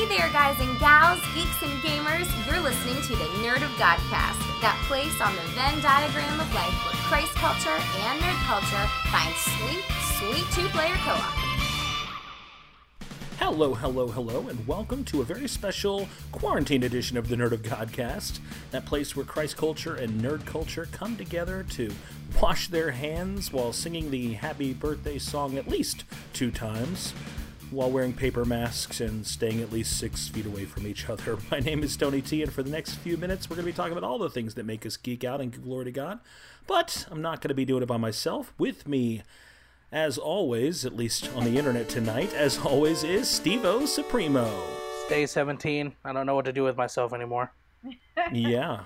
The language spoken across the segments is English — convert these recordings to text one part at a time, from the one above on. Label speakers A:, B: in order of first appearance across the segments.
A: Hey there, guys and gals, geeks and gamers. You're listening to the Nerd of Godcast, that place on the Venn diagram of life where Christ culture and nerd culture find sweet, sweet two player co op.
B: Hello, hello, hello, and welcome to a very special quarantine edition of the Nerd of Godcast, that place where Christ culture and nerd culture come together to wash their hands while singing the happy birthday song at least two times, while wearing paper masks and staying at least six feet away from each other. My name is Tony T, and for the next few minutes, we're going to be talking about all the things that make us geek out and give glory to God. But I'm not going to be doing it by myself. With me, as always, at least on the internet tonight, as always, is Steve O Supremo.
C: Day 17. I don't know what to do with myself anymore.
B: Yeah.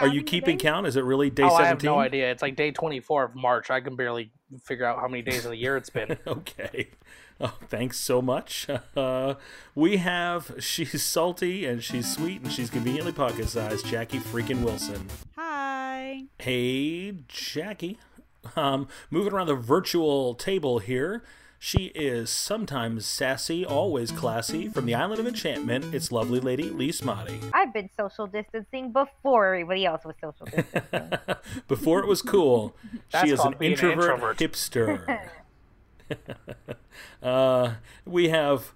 D: You're
B: you keeping
D: today?
B: count? Is it really day
C: oh,
B: 17?
C: I have no idea. It's like day 24 of March. I can barely figure out how many days of the year it's been.
B: Okay. Oh, thanks so much. Uh, we have she's salty and she's sweet and she's conveniently pocket sized. Jackie freaking Wilson.
D: Hi.
B: Hey, Jackie. Um, moving around the virtual table here. She is sometimes sassy, always classy. From the Island of Enchantment, it's lovely lady Lee Smotty.
E: I've been social distancing before everybody else was social distancing.
B: Before it was cool, she is an
C: called being an
B: introvert,
C: introvert.
B: hipster. uh, we have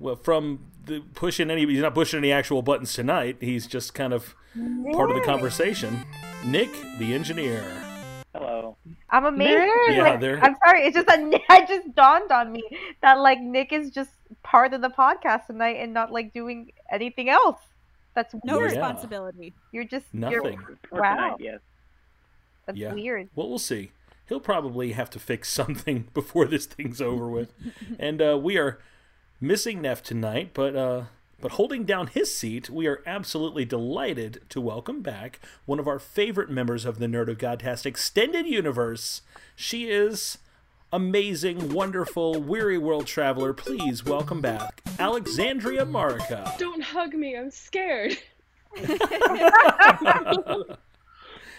B: well from the pushing any he's not pushing any actual buttons tonight. He's just kind of part of the conversation. Nick, the engineer.
F: Hello.
E: I'm amazed.
B: Yeah,
E: like, I'm sorry. It's just that Nick- it just dawned on me that like Nick is just part of the podcast tonight and not like doing anything else. That's
D: No
B: Yeah.
E: weird.
D: responsibility.
E: You're just
B: Nothing.
E: You're,
F: For
E: wow,
F: tonight, yes.
E: that's
B: Yeah.
E: weird.
B: Well, we'll see. He'll probably have to fix something before this thing's over with. and uh, we are missing Neff tonight, but uh, but holding down his seat, we are absolutely delighted to welcome back one of our favorite members of the Nerd of Godcast extended universe. She is amazing, wonderful, weary world traveler. Please welcome back Alexandria Marica.
G: Don't hug me. I'm scared.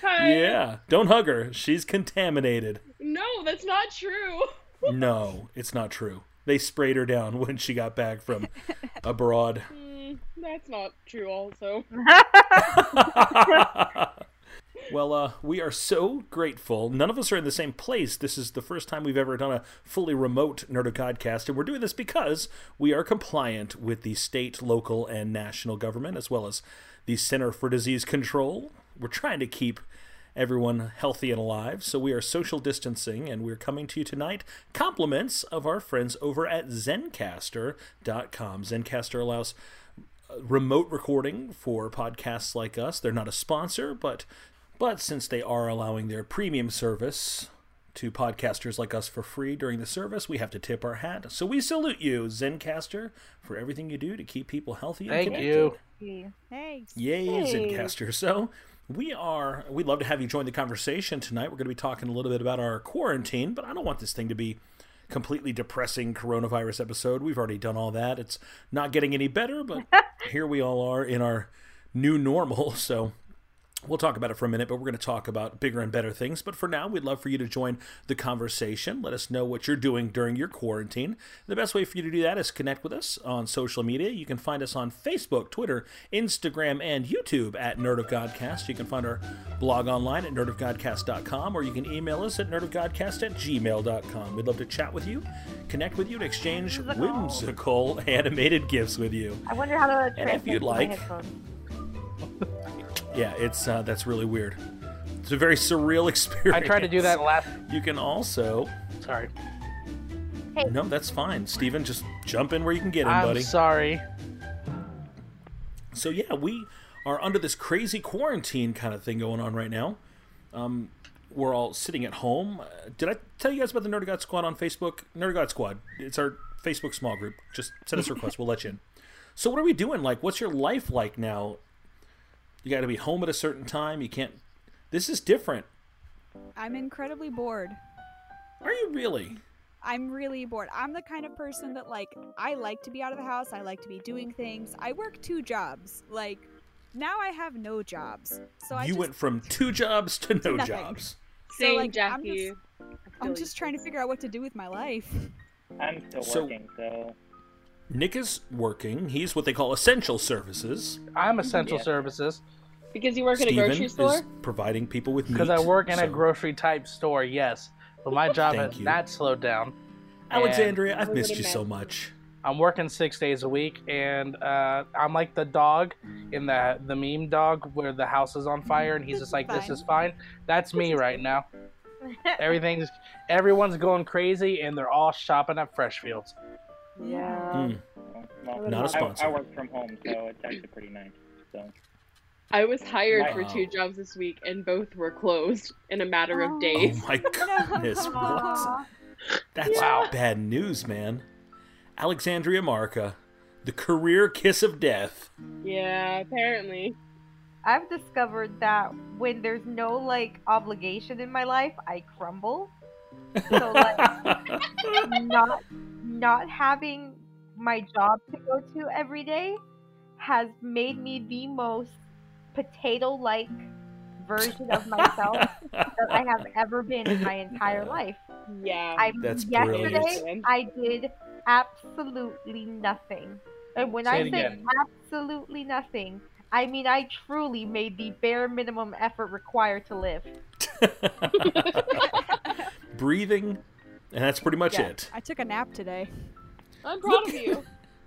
G: Hi.
B: Yeah, don't hug her. She's contaminated.
G: No, that's not true.
B: No, it's not true. They sprayed her down when she got back from abroad.
G: Mm, that's not true. Also,
B: well, uh, we are so grateful. None of us are in the same place. This is the first time we've ever done a fully remote Nerd of and we're doing this because we are compliant with the state, local, and national government, as well as the Center for Disease Control. We're trying to keep everyone healthy and alive, so we are social distancing, and we're coming to you tonight compliments of our friends over at Zencastr.com. Zencastr allows uh, remote recording for podcasts like us. They're not a sponsor, but but since they are allowing their premium service to podcasters like us for free during the service, we have to tip our hat. So we salute you, Zencastr, for everything you do to keep people healthy and
C: Thank
B: connected.
C: you.
D: Thanks.
B: Yay,
E: Hey.
B: Zencastr. So we are we'd love to have you join the conversation tonight. We're going to be talking a little bit about our quarantine, but I don't want this thing to be completely depressing coronavirus episode. We've already done all that. It's not getting any better, but here we all are in our new normal. So We'll talk about it for a minute, but we're going to talk about bigger and better things. But for now, we'd love for you to join the conversation. Let us know what you're doing during your quarantine. The best way for you to do that is connect with us on social media. You can find us on Facebook, Twitter, Instagram, and YouTube at Nerd of Godcast. You can find our blog online at nerdofgodcast.com, or you can email us at nerdofgodcast at gmail.com. We'd love to chat with you, connect with you, and exchange
E: Whimsical.
B: whimsical animated gifts with you.
E: I wonder how to
B: if
E: transmit
B: you'd like-. Yeah, it's uh, that's really weird. It's a very surreal experience.
C: I tried to do that last.
B: You can also
C: Sorry. Hey.
B: no, that's fine. Steven, just jump in where you can get in,
C: I'm
B: buddy.
C: sorry.
B: So yeah, we are under this crazy quarantine kind of thing going on right now. Um, we're all sitting at home. Uh, Did I tell you guys about the Nerd God Squad on Facebook? Nerd God Squad. It's our Facebook small group. Just send us a request. We'll let you in. So what are we doing? Like, what's your life like now? You got to be home at a certain time. You can't. This is different.
D: I'm incredibly bored.
B: Are you really?
D: I'm really bored. I'm the kind of person that like I like to be out of the house. I like to be doing things. I work two jobs. Like now I have no jobs. So I
B: you
D: just,
B: went from two jobs to no
D: nothing.
B: jobs.
D: so,
G: Same,
D: like, I'm
G: Jackie.
D: just- I'm just trying to figure out what to do with my life.
F: I'm still
B: So-
F: working, so
B: Nick is working. He's what they call essential services.
C: I'm essential
G: Yeah.
C: services
G: Because you work at a
B: Steven
G: grocery store?
B: is providing people with meat.
C: because I work in a
B: so-
C: grocery type store. Yes, but my job
B: Thank
C: has
B: you.
C: not slowed down.
B: Alexandria, I've missed you so much.
C: I'm working six days a week, and uh, I'm like the dog in the the meme dog where the house is on fire, and he's just
D: is
C: like, "This is fine." That's me right now. Everything's everyone's going crazy, and they're all shopping at Freshfields.
E: Yeah.
B: Mm.
F: Well,
B: Not a
F: I,
B: sponsor.
F: I work from home, so it's actually pretty nice. So
G: I was hired for two jobs this week, and both were closed in a matter of days.
B: Oh my goodness, what? That's
C: Wow.
B: bad news, man. Alexandria Marca, the career kiss of death.
G: Yeah, apparently.
E: I've discovered that when there's no like obligation in my life, I crumble. So like not not mm. having my job to go to every day has made me the most potato-like version of myself that I have ever been in my entire life.
G: Yeah.
E: I
B: That's
E: yesterday
B: brilliant.
E: I did absolutely nothing. And when
C: Say
E: I say
C: again.
E: absolutely nothing, I mean I truly made the bare minimum effort required to live.
B: Breathing, and that's pretty much
D: Yeah.
B: it.
D: I took a nap today.
G: I'm proud of you.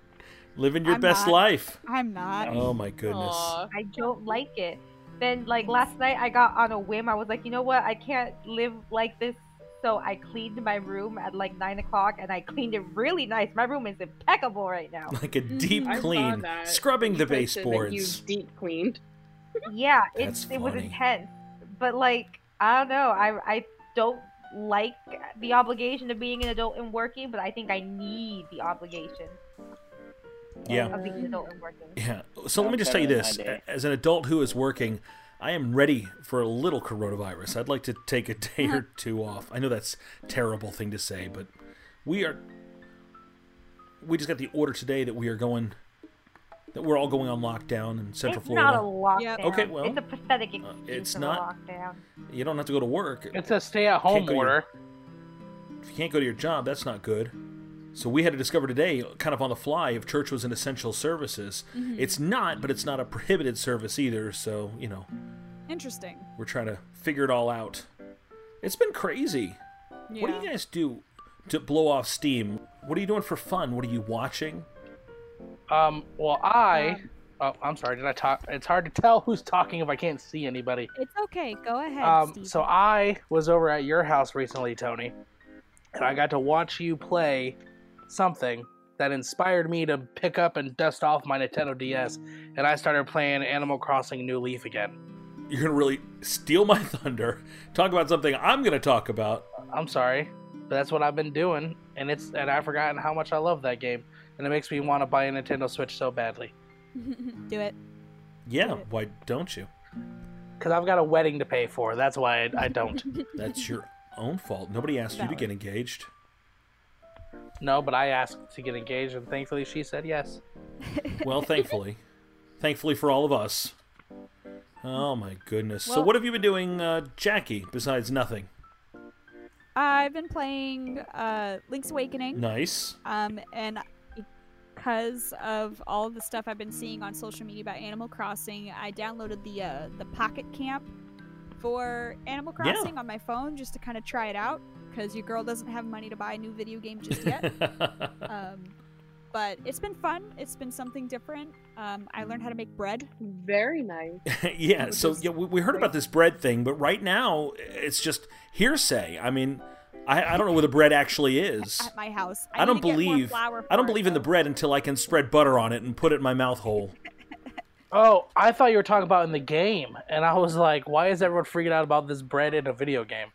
B: Living your
D: I'm
B: best
D: not.
B: life.
D: I'm not.
B: Oh my goodness.
G: Aw.
E: I don't like it. Then like last night I got on a whim. I was like, you know what? I can't live like this. So I cleaned my room at like nine o'clock and I cleaned it really nice. My room is impeccable right now.
B: Like a deep mm-hmm.
G: I saw
B: clean,
G: that.
B: scrubbing the
G: You posted that You
B: baseboards.
G: deep cleaned.
E: Yeah,
B: That's
E: it's it was intense. But like I don't know. I I don't like the obligation of being an adult and working, but I think I need the obligation
B: Yeah.
E: of being an adult and working.
B: Yeah. So let me just tell you this:
F: better than my day.
B: as an adult who is working, I am ready for a little coronavirus. I'd like to take a day or two off. I know that's a terrible thing to say, but we are. We just got the order today that we are going. That we're all going on lockdown in Central
E: it's
B: Florida.
E: It's not a lockdown.
D: Yep.
B: Okay, well,
E: it's a pathetic uh, excuse
B: it's
E: of
B: not-
E: a lockdown.
B: You don't have to go to work.
C: It's a stay-at-home
B: Can't go to your-
C: order.
B: If you can't go to your job, that's not good. So we had to discover today, kind of on the fly, if church was an essential services. Mm-hmm. It's not, but it's not a prohibited service either. So you know,
D: Interesting.
B: we're trying to figure it all out. It's been crazy.
D: Yeah.
B: What do you guys do to blow off steam? What are you doing for fun? What are you watching?
C: Um, well, I. Oh, I'm sorry. Did I talk? It's hard to tell who's talking if I can't see anybody.
D: It's okay. Go ahead,
C: Um,
D: Steve.
C: so I was over at your house recently, Tony, and I got to watch you play something that inspired me to pick up and dust off my Nintendo DS, and I started playing Animal Crossing New Leaf again.
B: You're gonna really steal my thunder. Talk about something I'm gonna talk about.
C: I'm sorry, but that's what I've been doing, and it's and I've forgotten how much I love that game, and it makes me want to buy a Nintendo Switch so badly
D: Do it.
B: Yeah, why don't you?
C: because I've got a wedding to pay for. That's why I, I don't.
B: That's your own fault. Nobody asked you to get engaged.
C: no, but I asked to get engaged, and thankfully she said yes.
B: Well, thankfully. thankfully for all of us. Oh my goodness. so what have you been doing, uh, Jackie, besides nothing?
D: I've been playing uh, Link's Awakening.
B: Nice.
D: Um, and because of all the stuff I've been seeing on social media about Animal Crossing, I downloaded the uh, the Pocket Camp for Animal
B: Yeah.
D: Crossing on my phone just to kind of try it out. Because your girl doesn't have money to buy a new video game just yet. um, but it's been fun. It's been something different. Um, I learned how to make bread.
G: Very nice.
B: yeah, so yeah, we, we heard about this bread thing, but right now it's just hearsay. I mean, I, I don't know where the bread actually is.
D: at my house.
B: I don't
D: need to get more
B: believe I don't
D: for it,
B: believe in the bread until I can spread butter on it and put it in my mouth hole.
C: Oh, I thought you were talking about in the game, and I was like, why is everyone freaking out about this bread in a video game?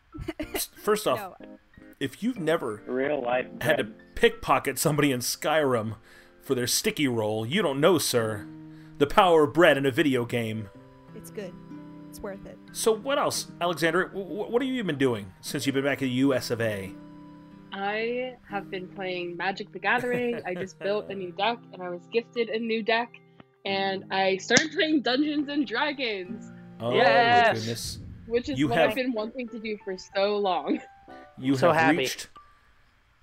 B: First off,
D: No,
B: if you've never
F: Real life.
B: had to pickpocket somebody in Skyrim for their sticky roll, you don't know, sir, the power of bread in a video game.
D: it's good. It's worth it.
B: So what else, Alexander? w- w- What have you been doing since you've been back at the U.S. of A?
G: I have been playing Magic the Gathering. I just built a new deck and I was gifted a new deck. And I started playing Dungeons and Dragons,
B: Oh
C: Yes!
B: my goodness!
G: which is
B: You
G: what
B: have-
G: I've been wanting to do for so long.
B: You
C: So
B: have
C: happy.
B: reached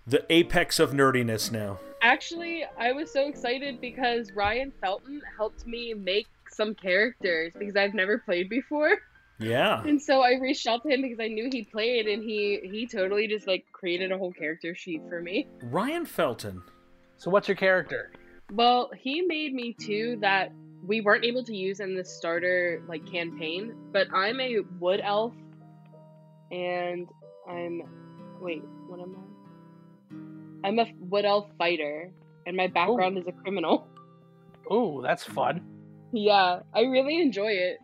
B: the apex of nerdiness now.
G: Actually, I was so excited because Ryan Felton helped me make some characters because I've never played before.
B: Yeah.
G: And so I reached out to him because I knew he played and he he totally just like created a whole character sheet for me.
B: Ryan Felton.
C: So what's your character?
G: Well, he made me two that we weren't able to use in the starter like campaign, but I'm a wood elf and I'm wait, what am I? I'm a wood elf fighter and my background is a criminal.
C: Ooh, that's fun.
G: Yeah, I really enjoy it.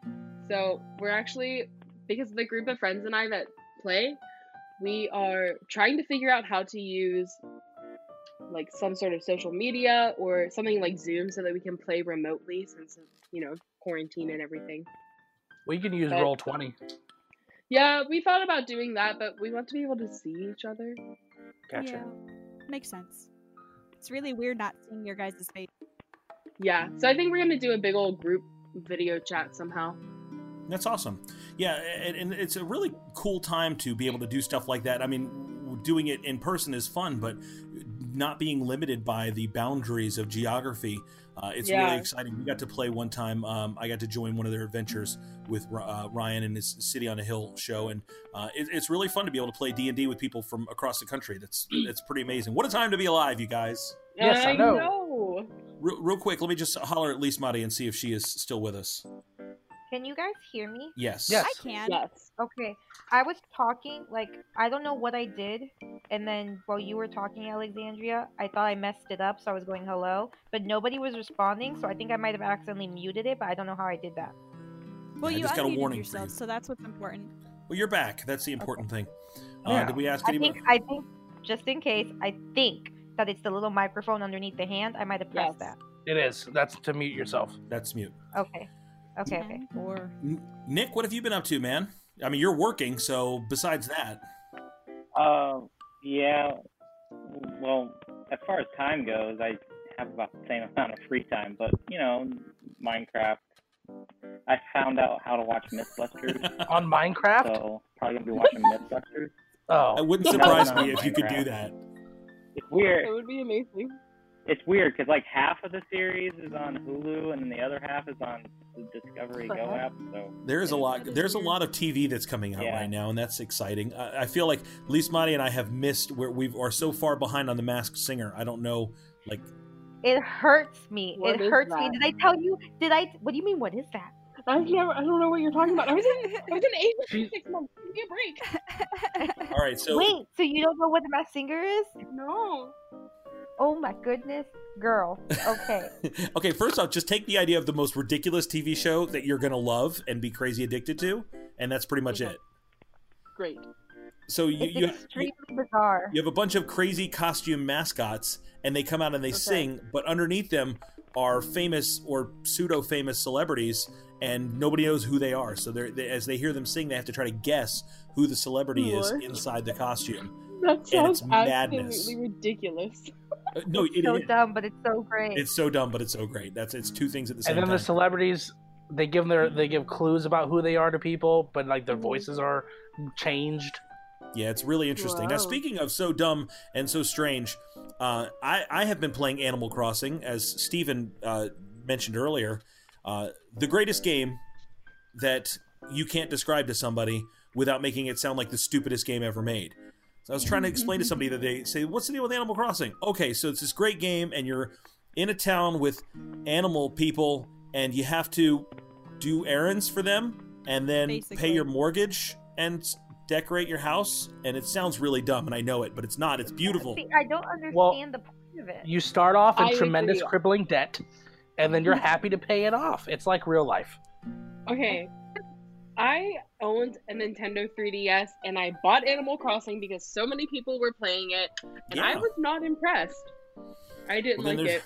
G: So we're actually because the group of friends and I that play, we are trying to figure out how to use like some sort of social media or something like Zoom so that we can play remotely since you know quarantine and everything.
C: We can use
G: But-
C: roll twenty.
G: Yeah, we thought about doing that, but we want to be able to see each other.
C: Gotcha.
D: Yeah, makes sense. It's really weird not seeing your guys' face.
G: Yeah, so I think we're gonna do a big old group video chat somehow.
B: That's awesome. Yeah, and, and it's a really cool time to be able to do stuff like that. I mean, doing it in person is fun, but not being limited by the boundaries of geography. Uh, it's
G: Yeah.
B: really exciting. We got to play one time. Um, I got to join one of their adventures with uh, Ryan and his City on a Hill show, and uh, it, it's really fun to be able to play D and D with people from across the country. That's that's pretty amazing. What a time to be alive, you guys!
C: Yes, I know.
G: know.
B: Real, real quick, let me just holler at Lise Madi and see if she is still with us.
E: Can you guys hear me?
B: Yes.
C: Yes.
D: I can.
G: Yes.
E: Okay. I was talking, like, I don't know what I did. And then while you were talking, Alexandria, I thought I messed it up. So I was going hello. But nobody was responding. So I think I might have accidentally muted it. But I don't know how I did that.
D: Well,
B: Yeah, I
D: you
B: just got a
D: unmuted
B: warning for
D: yourself,
B: you.
D: so that's what's important.
B: Well, you're back. That's the important thing. Uh,
C: Yeah.
B: Did we ask
E: I
B: anybody?
E: think, I think, just in case, I think that it's the little microphone underneath the hand. I might have pressed
G: Yes.
C: It is. That's to mute yourself.
B: That's mute.
E: Okay. Okay, okay.
D: Or
B: Nick, what have you been up to, man? I mean, you're working, so besides that,
F: Uh, yeah. Well, as far as time goes, I have about the same amount of free time, but you know, Minecraft. I found out how to watch MythBusters,
C: On Minecraft?
F: so probably gonna be watching MythBusters.
C: Oh,
B: it
F: wouldn't
B: surprise me if you could do that.
F: It's weird.
G: It would be amazing.
F: It's weird because like half of the series is on Hulu, and then the other half is on the Discovery Go uh-huh. app. So
B: There is a lot. There's a lot of TV that's coming out
F: Yeah.
B: right now, and that's exciting. I, I feel like Lise Madi and I have missed where we are so far behind on the Masked Singer. I don't know, like
E: It hurts me.
G: What
E: it
G: is
E: hurts me. Did I tell you? Did I? What do you mean? What is that?
G: I've never. I don't know what you're talking about. I was in. I was in Asia
C: She-
G: for six months. Give me a break.
B: all right. So
E: Wait, so you don't know what the masked singer is?
G: No.
E: Oh my goodness, girl. Okay.
B: okay, first off, just take the idea of the most ridiculous TV show that you're gonna love and be crazy addicted to, and that's pretty much
G: Okay.
B: it.
G: Great.
B: So you
E: it's
B: you, you
E: extremely bizarre.
B: you have a bunch of crazy costume mascots, and they come out and they sing, but underneath them are famous or pseudo famous celebrities, and nobody knows who they are. So they're, they, as they hear them sing, they have to try to guess who the celebrity is inside the costume.
G: That
B: And
G: sounds
B: it's madness.
G: absolutely ridiculous.
B: Uh, no, it,
E: so
B: it-
E: dumb, but it's so great.
B: it's so dumb, but it's so great. That's it's two things at the same time.
C: And then
B: time.
C: the celebrities, they give their they give clues about who they are to people, but like their voices are changed.
B: Yeah, it's really interesting. Now, speaking of so dumb and so strange, uh, I, I have been playing Animal Crossing, as Stephen uh, mentioned earlier. Uh, the greatest game that you can't describe to somebody without making it sound like the stupidest game ever made. So I was trying to explain to somebody that they say, "What's the deal with Animal Crossing?" Okay, so it's this great game, and you're in a town with animal people, and you have to do errands for them, and then pay your mortgage and decorate your house. And it sounds really dumb, and I know it, but it's not. It's beautiful.
E: See, I don't understand
C: Well,
E: the point of it.
C: You start off in
G: I
C: tremendous
G: agree.
C: crippling debt, and then you're happy to pay it off. It's like real life.
G: Okay. I owned a Nintendo 3DS and I bought Animal Crossing because so many people were playing it and I was not impressed. I didn't
B: Well,
G: like it.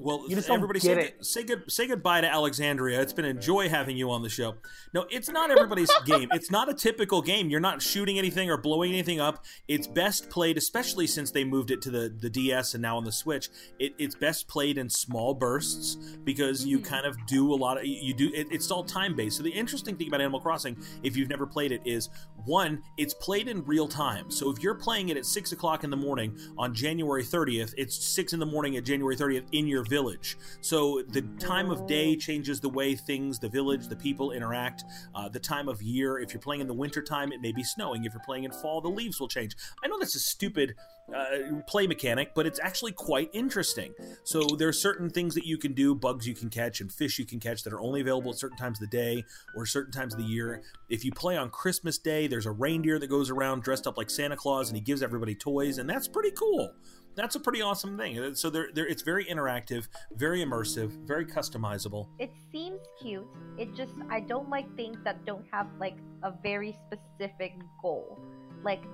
B: Well,
C: You just
B: everybody say,
C: it.
B: good- say good say goodbye to Alexandria. It's been a joy having you on the show. No, it's not everybody's game. It's not a typical game. You're not shooting anything or blowing anything up. It's best played, especially since they moved it to the, the DS and now on the Switch. It, it's best played in small bursts because you
D: Mhm.
B: kind of do a lot of you do. It, it's all time based. So the interesting thing about Animal Crossing, if you've never played it, is one, it's played in real time. So if you're playing it at six o'clock in the morning on January 30th, it's six in the morning at January 30th in your village. So the time of day changes the way things, the village, the people interact. Uh, the time of year, if you're playing in the winter time, it may be snowing. If you're playing in fall, the leaves will change. I know that's a stupid uh, play mechanic, but it's actually quite interesting. So there are certain things that you can do, bugs you can catch, and fish you can catch that are only available at certain times of the day or certain times of the year. If you play on Christmas Day, there's a reindeer that goes around dressed up like Santa Claus and he gives everybody toys, and that's pretty cool. That's a pretty awesome thing. So there, there, it's very interactive, very immersive, very customizable.
E: It seems cute. It just I don't like things that don't have like a very specific goal. Like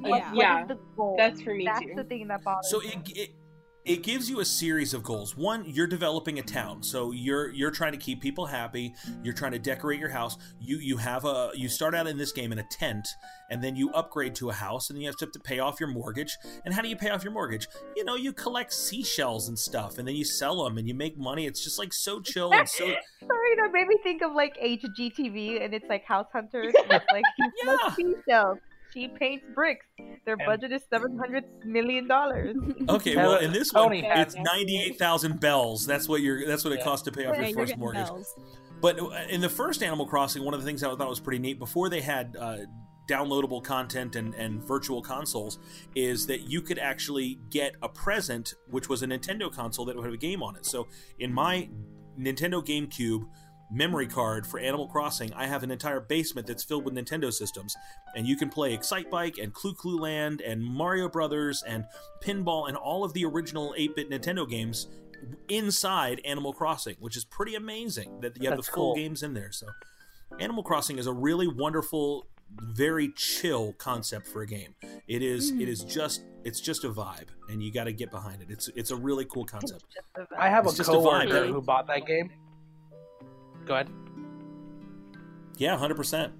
E: what,
D: Yeah.
E: what
G: Yeah,
E: the goal?
G: That's for me
E: That's
G: too.
E: the thing that bothers
B: So
E: me.
B: it, it it gives you a series of goals. One, you're developing a town, so you're you're trying to keep people happy. You're trying to decorate your house. You you have a you start out in this game in a tent, and then you upgrade to a house, and then you have to, to pay off your mortgage. And how do you pay off your mortgage? You know, you collect seashells and stuff, and then you sell them, and you make money. It's just like so chill and so
E: Sorry, that made me think of like HGTV, and it's like House Hunters. And it's like he
B: Yeah.
E: yeah. seashells. She paints bricks. Their
C: And-
E: budget is seven hundred million dollars.
B: Okay, well, in this one,
C: had-
B: it's ninety-eight thousand bells. That's what you're. That's what it
C: Yeah.
B: costs to pay off
D: Yeah,
B: your first
D: getting
B: mortgage.
D: bells.
B: But in the first Animal Crossing, one of the things I thought was pretty neat before they had uh, downloadable content and, and virtual consoles is that you could actually get a present, which was a Nintendo console that would have a game on it. So in my Nintendo GameCube memory card for Animal Crossing, I have an entire basement that's filled with Nintendo systems, and you can play Excitebike and Clu Clu Land and Mario Brothers and Pinball and all of the original 8-bit Nintendo games inside Animal Crossing, which is pretty amazing that you have
C: That's
B: the full
C: cool.
B: games in there. So, Animal Crossing is a really wonderful, very chill concept for a game. It is-
D: Mhm.
B: it is just it's just a vibe, and you got to get behind it. It's it's a really cool concept.
C: I have
B: It's
C: a
B: just a vibe,
C: coworker
B: right?
C: who bought that game. Go ahead.
B: Yeah, hundred percent.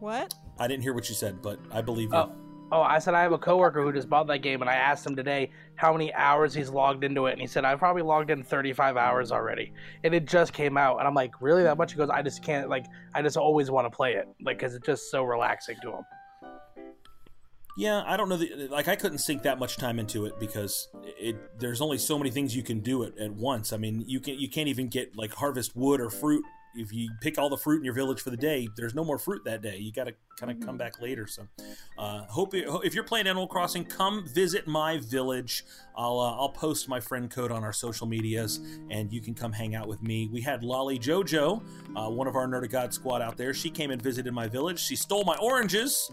D: What?
B: I didn't hear what you said, but I believe you.
C: Oh. Oh, I said I have a coworker who just bought that game, and I asked him today how many hours he's logged into it, and he said I've probably logged in 35 hours already, and it just came out, and I'm like, really that much? He goes, I just can't, like, I just always want to play it, like, because it's just so relaxing to him.
B: Yeah, I don't know. The, like, I couldn't sink that much time into it because it. There's only so many things you can do at, at once. I mean, you can you can't even get like harvest wood or fruit if you pick all the fruit in your village for the day. There's no more fruit that day. You got to kind of come back later. So, uh, hope if you're playing Animal Crossing, come visit my village. I'll uh, I'll post my friend code on our social medias, and you can come hang out with me. We had Lolly Jojo, uh, one of our Nerd of God squad out there. She came and visited my village. She stole my oranges.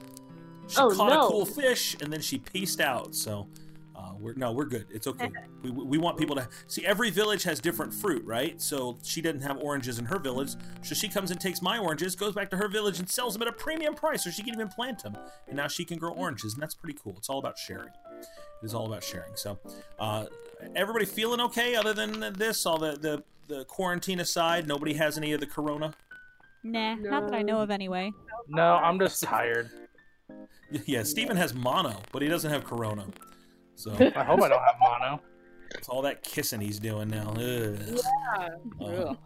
B: She
G: Oh,
B: caught
G: no.
B: a cool fish and then she pieced out. So uh, we're no, we're good. It's okay. we, we want people to see. Every village has different fruit, right? So she doesn't have oranges in her village, so she comes and takes my oranges, goes back to her village and sells them at a premium price, so she can even plant them. And now she can grow oranges, and that's pretty cool. It's all about sharing. It is all about sharing. So uh, everybody feeling okay? Other than this, all the the the quarantine aside, nobody has any of the corona.
D: Nah, not that I know of anyway.
C: No, I'm just tired.
B: Yeah, Steven has mono, but he doesn't have corona. So
C: I hope I don't have mono.
B: it's all that kissing he's doing now. Ugh. Uh,
G: Ugh.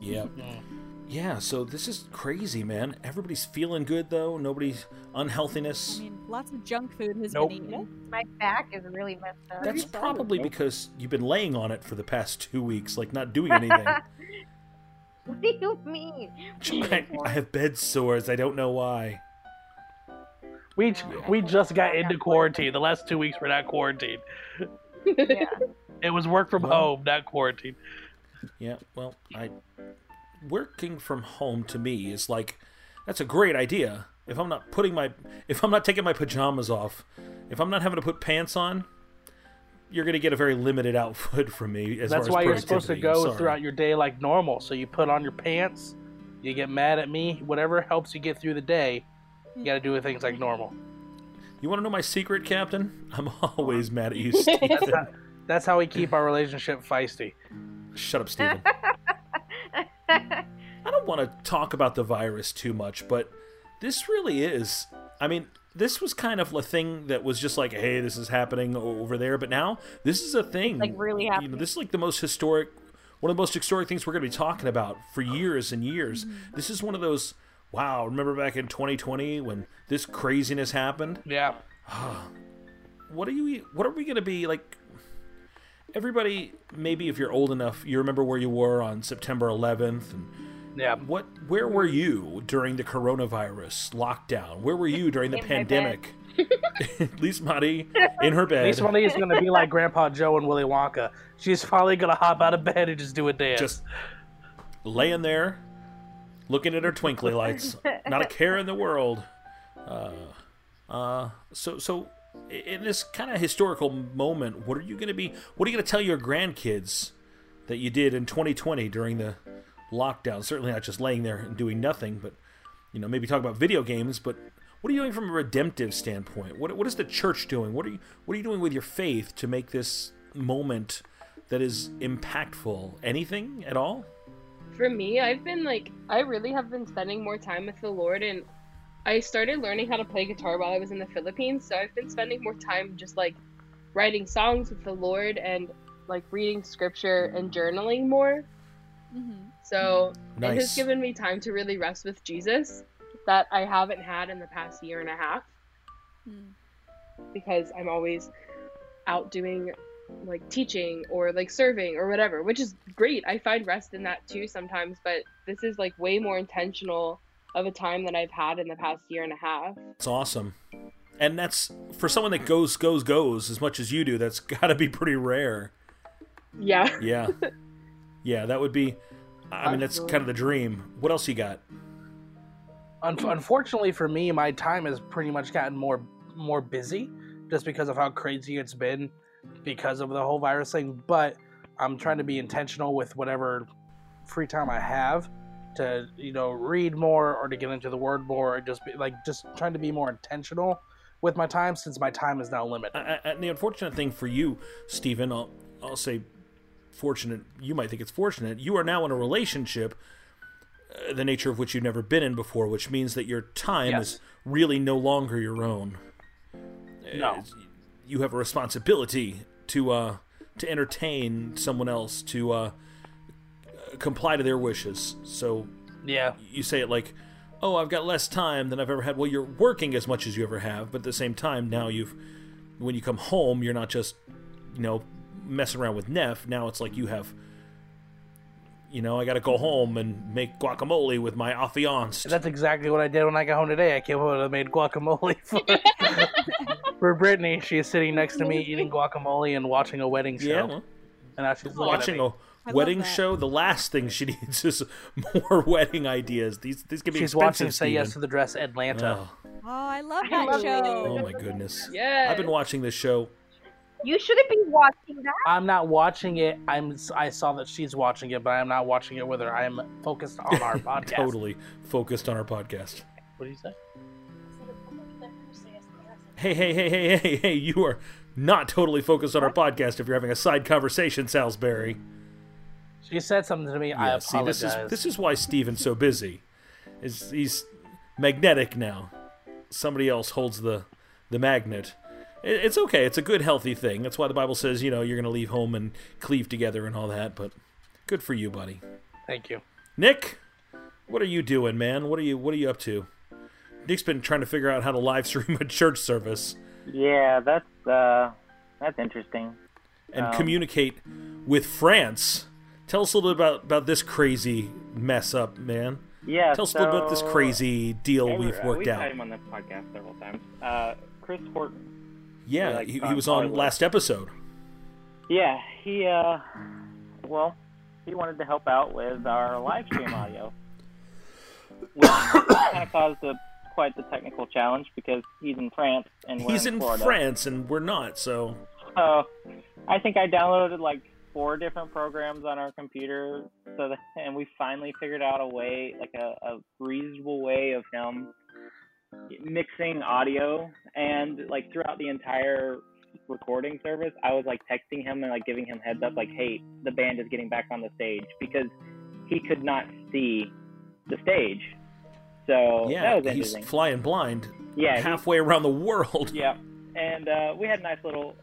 B: Yep.
C: Mm.
B: Yeah, so this is crazy, man. Everybody's feeling good though. Nobody's unhealthiness.
D: I mean, lots of junk food has
C: Nope.
D: been eaten.
E: My back is really messed up.
B: That's probably because you've been laying on it for the past two weeks, like not doing anything.
E: what do you mean?
B: I, I have bed sores. I don't know why.
C: We we just got into quarantine. The last two weeks were not quarantine.
E: Yeah.
C: It was work from
B: Well-
C: home, not quarantine.
B: Yeah, well, I working from home to me is like that's a great idea. If I'm not putting my if I'm not taking my pajamas off, if I'm not having to put pants on, you're going to get a very limited output from me as
C: That's
B: far
C: why
B: as
C: you're supposed to go
B: Sorry.
C: throughout your day like normal. So you put on your pants, you get mad at me, whatever helps you get through the day, you got to do with things like normal.
B: You want to know my secret, Captain? I'm always mad at you,
C: That's
B: Steven.
C: how, that's how we keep our relationship feisty.
B: Shut up, Steven. I don't want to talk about the virus too much, but this really is. I mean, this was kind of a thing that was just like, hey, this is happening over there, but now this is a thing.
E: Like really
B: You know,
E: happening.
B: this is like the most historic, one of the most historic things we're going to be talking about for years and years. Mm-hmm. This is one of those wow, remember back in 2020 when this craziness happened?
C: Yeah.
B: What are you? What are we gonna be like? Everybody, maybe if you're old enough, you remember where you were on September 11th, and
C: Yeah.
B: what? Where were you during the coronavirus lockdown? Where were you during the
E: In my bed.
B: pandemic? Lisa Marie in her bed,
C: Lisa Marie is going to be like Grandpa Joe and Willy Wonka. She's finally going to hop out of bed and just do a dance.
B: just laying there, looking at her twinkly lights, not a care in the world. Uh, uh, so, so in this kind of historical moment, what are you going to be? What are you going to tell your grandkids that you did in 2020 during the lockdown? Certainly not just laying there and doing nothing, but you know, maybe talk about video games. But what are you doing from a redemptive standpoint? What what is the church doing? What are you what are you doing with your faith to make this moment that is impactful? Anything at all?
G: For me, I've been like, I really have been spending more time with the Lord, and I started learning how to play guitar while I was in the Philippines. So I've been spending more time just like writing songs with the Lord and like reading scripture and journaling more.
D: hmm
G: So it has given me time to really rest with Jesus that I haven't had in the past year and a half
D: Hmm.
G: because I'm always out doing like teaching or like serving or whatever, which is great. I find rest in that too sometimes, but this is like way more intentional of a time than I've had in the past year and a half.
B: It's awesome. And that's for someone that goes, goes, goes as much as you do. That's got to be pretty rare.
G: Yeah.
B: Yeah, yeah, that would be. I mean, that's kind of the dream. What else you got?
C: Un- unfortunately for me, my time has pretty much gotten more more busy just because of how crazy it's been because of the whole virus thing. But I'm trying to be intentional with whatever free time I have to you know read more or to get into the word more or just be like just trying to be more intentional with my time since my time is now limited.
B: And the unfortunate thing for you, Stephen, I'll, I'll say fortunate. You might think it's fortunate. You are now in a relationship, uh, the nature of which you've never been in before, which means that your time
C: Yes.
B: is really no longer your own.
C: No.
B: Uh, You have a responsibility to uh, to entertain someone else, to uh, comply to their wishes. So
C: Yeah.
B: you say it like, "Oh, I've got less time than I've ever had." Well, you're working as much as you ever have, but at the same time, now you've when you come home, you're not just you know messing around with Neff. Now it's like you have. You know, I got to go home and make guacamole with my affianced.
C: That's exactly what I did when I got home today. I came home and I made guacamole for, for Brittany. She is sitting next to me eating guacamole and watching a wedding show.
B: yeah, well,
C: and now she's
B: watching
C: at me.
B: a
D: I
B: wedding show. The last thing she needs is more wedding ideas. These these can be
C: She's
B: expensive.
C: watching Say Yes to the Dress Atlanta.
B: Oh,
D: Oh, I love
E: I
D: that
E: love it.
D: show.
B: oh my goodness!
G: Yeah.
B: I've been watching this show
E: You shouldn't be watching that.
C: I'm not watching it. I'm. I saw that she's watching it, but I am not watching it with her. I am focused on our podcast.
B: totally focused on our podcast.
C: What do you say?
B: Hey, hey, hey, hey, hey, hey, you are not totally focused on our podcast if you're having a side conversation, Salisbury.
C: She said something to me. I
B: Yeah, see,
C: apologize.
B: this is this is why Steven's so busy. Is he's magnetic now. Somebody else holds the the magnet. It, it's okay. It's a good, healthy thing. That's why the Bible says, you know, you're going to leave home and cleave together and all that. But good for you, buddy.
C: Thank you.
B: Nick, what are you doing, man? What are you What are you up to? Nick's been trying to figure out how to live stream a church service
F: Yeah, that's uh, that's interesting.
B: and
F: Um,
B: communicate with France. Tell us a little bit about, about this crazy mess up, man.
F: Yeah.
B: Tell us a little about this crazy deal
F: Hey,
B: we've
F: uh, we've
B: out.
F: had him on the podcast several times. Uh, Chris Horton.
B: Yeah,
F: like,
B: he, he was on last episode.
F: Yeah, he uh, well, he wanted to help out with our live stream audio, which kind of caused a quite the technical challenge because he's in France and we're
B: He's
F: in,
B: in. France and we're not, so
F: So I think I downloaded like four different programs on our computer, so that, and we finally figured out a way, like a, a reasonable way of him mixing audio and like throughout the entire recording service, I was like texting him and like giving him heads up, like, "Hey, the band is getting back on the stage," because he could not see the stage. So
B: yeah,
F: that was
B: he's flying blind
F: yeah, he-
B: halfway around the world.
F: yeah, and uh, we had a nice little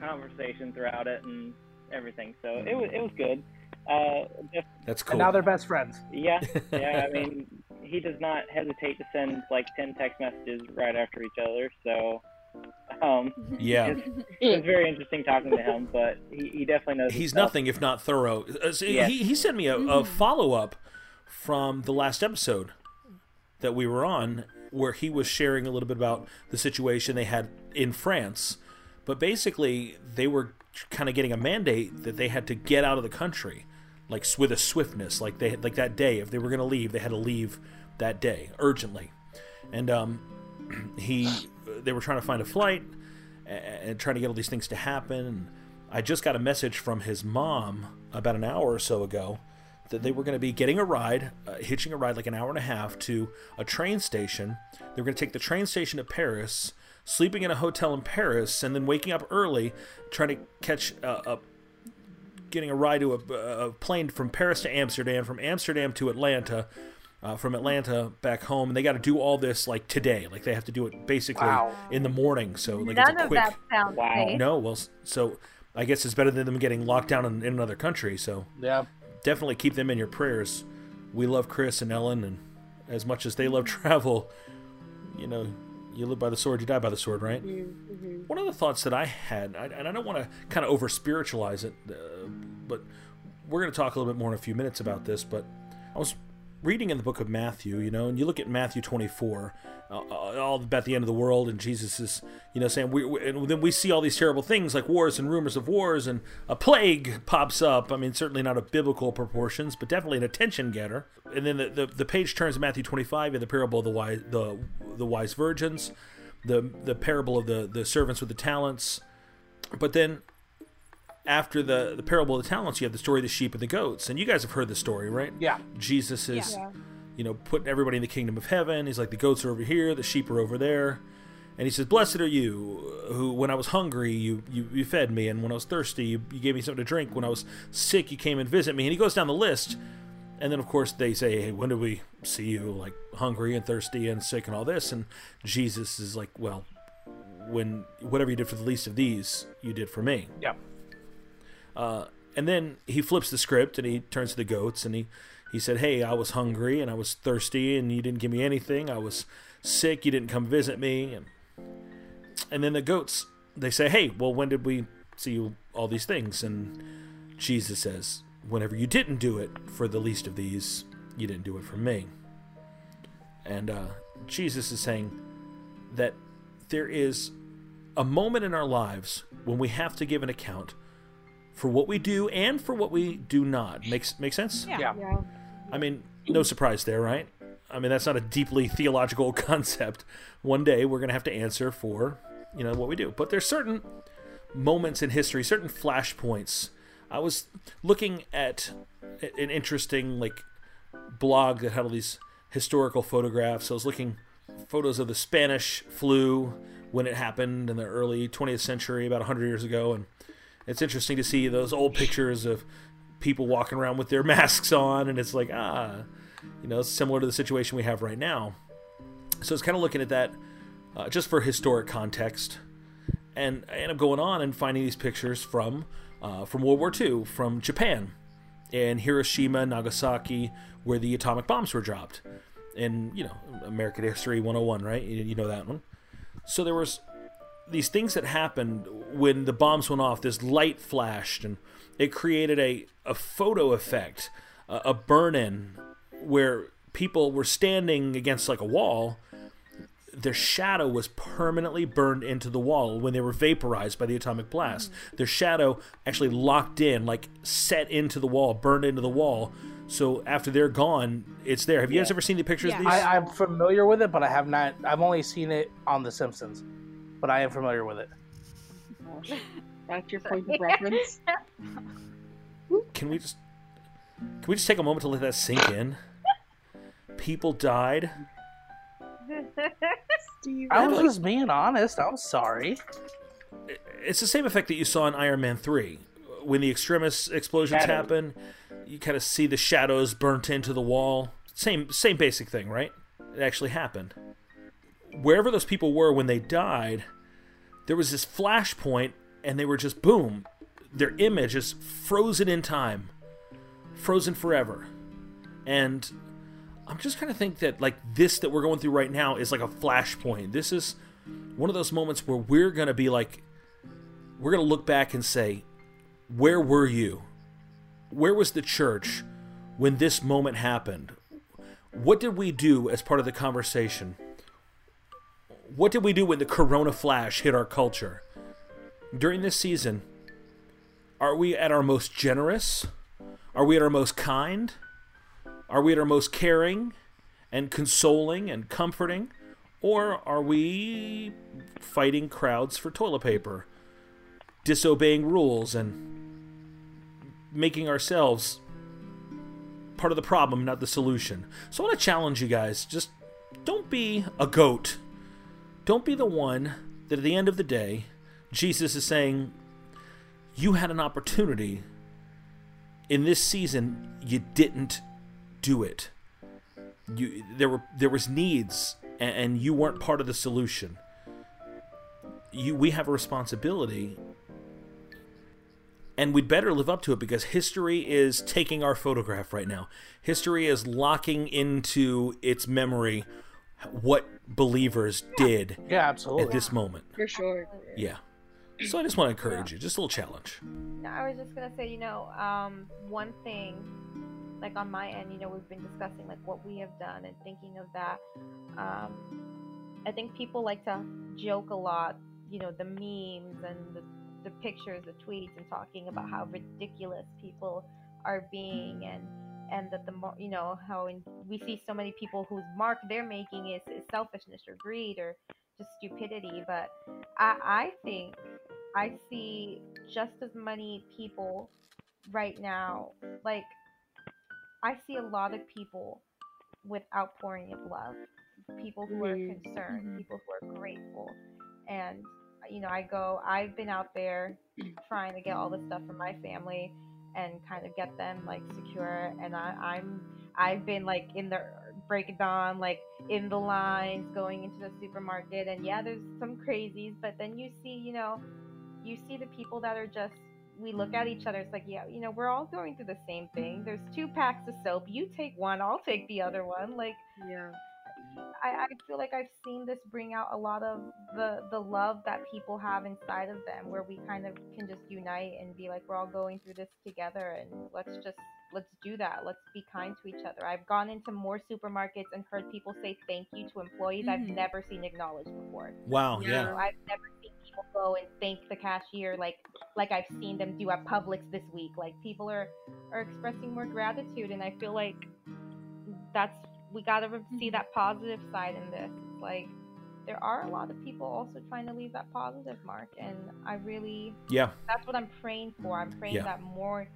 F: conversation throughout it and everything. So it was it was good. Uh, just,
B: That's cool.
C: And now they're best friends.
F: yeah, yeah. I mean, he he does not hesitate to send like ten text messages right after each other. So, um,
B: Yeah.
F: it was very interesting talking to him. But he, he definitely knows.
B: He's nothing if not thorough. Uh, so
F: Yes.
B: he, he sent me a, a follow up from the last episode that we were on, where he was sharing a little bit about the situation they had in France. But basically, they were kind of getting a mandate that they had to get out of the country, like with a swiftness, like they like that day. If they were going to leave, they had to leave that day urgently. And um, he, they were trying to find a flight and trying to get all these things to happen. I just got a message from his mom about an hour or so ago that they were going to be getting a ride, uh, hitching a ride like an hour and a half to a train station. They were going to take the train station to Paris, sleeping in a hotel in Paris, and then waking up early, trying to catch a, a getting a ride to a, a plane from Paris to Amsterdam, from Amsterdam to Atlanta, uh, from Atlanta back home, and they got to do all this like today. Like they have to do it basically
C: Wow.
B: in the morning. So like
E: None
B: it's a
E: of
B: quick.
E: that sounds
F: Wow.
E: safe.
B: No, well, so I guess it's better than them getting locked down in, in another country. So
C: Yeah.
B: Definitely keep them in your prayers. We love Chris and Ellen, and as much as they love travel, you know, you live by the sword, you die by the sword, right?
G: Mm-hmm.
B: One of the thoughts that I had, and I don't want to kind of over spiritualize it, uh, but we're going to talk a little bit more in a few minutes about this. But I was reading in the book of Matthew, you know, and you look at Matthew 24, uh, all about the end of the world, and Jesus is, you know, saying, we, we, and then we see all these terrible things like wars and rumors of wars, and a plague pops up. I mean, certainly not of biblical proportions, but definitely an attention getter. And then the, the, the page turns to Matthew 25, and the parable of the wise, the, the wise virgins, the, the parable of the, the servants with the talents. But then after the, the parable of the talents, you have the story of the sheep and the goats. And you guys have heard the story, right?
C: Yeah.
B: Jesus is,
D: Yeah.
B: you know, putting everybody in the kingdom of heaven. He's like, the goats are over here, the sheep are over there. And he says, Blessed are you, who, when I was hungry, you, you, you fed me. And when I was thirsty, you, you gave me something to drink. When I was sick, you came and visit me. And he goes down the list. And then, of course, they say, Hey, when did we see you, like, hungry and thirsty and sick and all this? And Jesus is like, Well, when whatever you did for the least of these, you did for me.
C: Yeah.
B: Uh, and then he flips the script and he turns to the goats and he, he said, Hey, I was hungry and I was thirsty and you didn't give me anything. I was sick. You didn't come visit me. And, and then the goats, they say, Hey, well, when did we see you all these things? And Jesus says, Whenever you didn't do it for the least of these, you didn't do it for me. And uh, Jesus is saying that there is a moment in our lives when we have to give an account for what we do and for what we do not. Makes make sense?
D: Yeah.
C: Yeah.
G: Yeah.
B: I mean, no surprise there, right? I mean, that's not a deeply theological concept. One day we're going to have to answer for, you know, what we do. But there's certain moments in history, certain flashpoints. I was looking at an interesting like blog that had all these historical photographs. I was looking photos of the Spanish flu when it happened in the early 20th century, about 100 years ago, and it's interesting to see those old pictures of people walking around with their masks on, and it's like ah, you know, similar to the situation we have right now. So it's kind of looking at that uh, just for historic context, and I end up going on and finding these pictures from uh, from World War II, from Japan, and Hiroshima, Nagasaki, where the atomic bombs were dropped. And you know, American History 101, right? You, you know that one. So there was these things that happened when the bombs went off. This light flashed, and it created a a photo effect, a, a burn-in, where people were standing against like a wall. Their shadow was permanently burned into the wall when they were vaporized by the atomic blast. Their shadow actually locked in, like set into the wall, burned into the wall. So after they're gone, it's there. Have you guys ever seen the pictures
D: Yeah.
B: of these?
C: I, I'm familiar with it, but I have not. I've only seen it on The Simpsons, but I am familiar with it.
G: That's your point of reference.
B: can we just can we just take a moment to let that sink in? People died.
G: Steve.
C: I was just being honest. I'm sorry.
B: It's the same effect that you saw in Iron Man three when the extremis explosions
F: Shadows.
B: happen. You kind of see the shadows burnt into the wall. Same same basic thing, right? It actually happened. Wherever those people were when they died, there was this flashpoint, and they were just boom. Their image is frozen in time, frozen forever, and I'm just kind of think that like this that we're going through right now is like a flashpoint. This is one of those moments where we're to be like we're to look back and say, "Where were you? Where was the church when this moment happened? What did we do as part of the conversation? What did we do when the corona flash hit our culture? During this season, are we at our most generous? Are we at our most kind? Are we at our most caring and consoling and comforting? Or are we fighting crowds for toilet paper, disobeying rules, and making ourselves part of the problem, not the solution? So I want to challenge you guys just don't be a goat. Don't be the one that at the end of the day, Jesus is saying, You had an opportunity. In this season, you didn't do it. You there were there was needs and, you weren't part of the solution. You we have a responsibility and we'd better live up to it because history is taking our photograph right now. History is locking into its memory what believers did
C: Yeah, absolutely.
B: at this moment.
G: For sure.
B: Yeah. So I just want to encourage you, just a little challenge.
E: No, I was just gonna say, you know, um, one thing, like on my end, you know, we've been discussing like what we have done and thinking of that. Um, I think people like to joke a lot, you know, the memes and the, the pictures, the tweets, and talking about how ridiculous people are being, and and that the more, you know, how in, we see so many people whose mark they're making is, is selfishness or greed or just stupidity. But I, I think I see just as many people right now. Like, I see a lot of people with outpouring of love, people who are concerned,
D: Mhm.
E: people who are grateful. And, you know, I go, I've been out there trying to get all this stuff from my family and kind of get them like secure. And I, I'm, I've been like in the break of dawn, like in the lines, going into the supermarket. And yeah, there's some crazies, but then you see, you know, you see the people that are just we look at each other it's like yeah you know we're all going through the same thing there's two packs of soap you take one i'll take the other one like
G: Yeah.
E: I, I feel like I've seen this bring out a lot of the the love that people have inside of them, where we kind of can just unite and be like, we're all going through this together, and let's just let's do that. Let's be kind to each other. I've gone into more supermarkets and heard people say thank you to employees I've
D: Mhm.
E: never seen acknowledged before.
B: Wow,
G: Yeah.
E: You
B: yeah.
E: know, I've never seen people go and thank the cashier like like I've seen them do at Publix this week. Like people are are expressing more gratitude, and I feel like that's we gotta re- see
D: Mhm.
E: that positive side in this. It's like there are a lot of people also trying to leave that positive mark, and I really
B: Yeah.
E: that's what I'm praying for. I'm praying
B: Yeah.
E: that more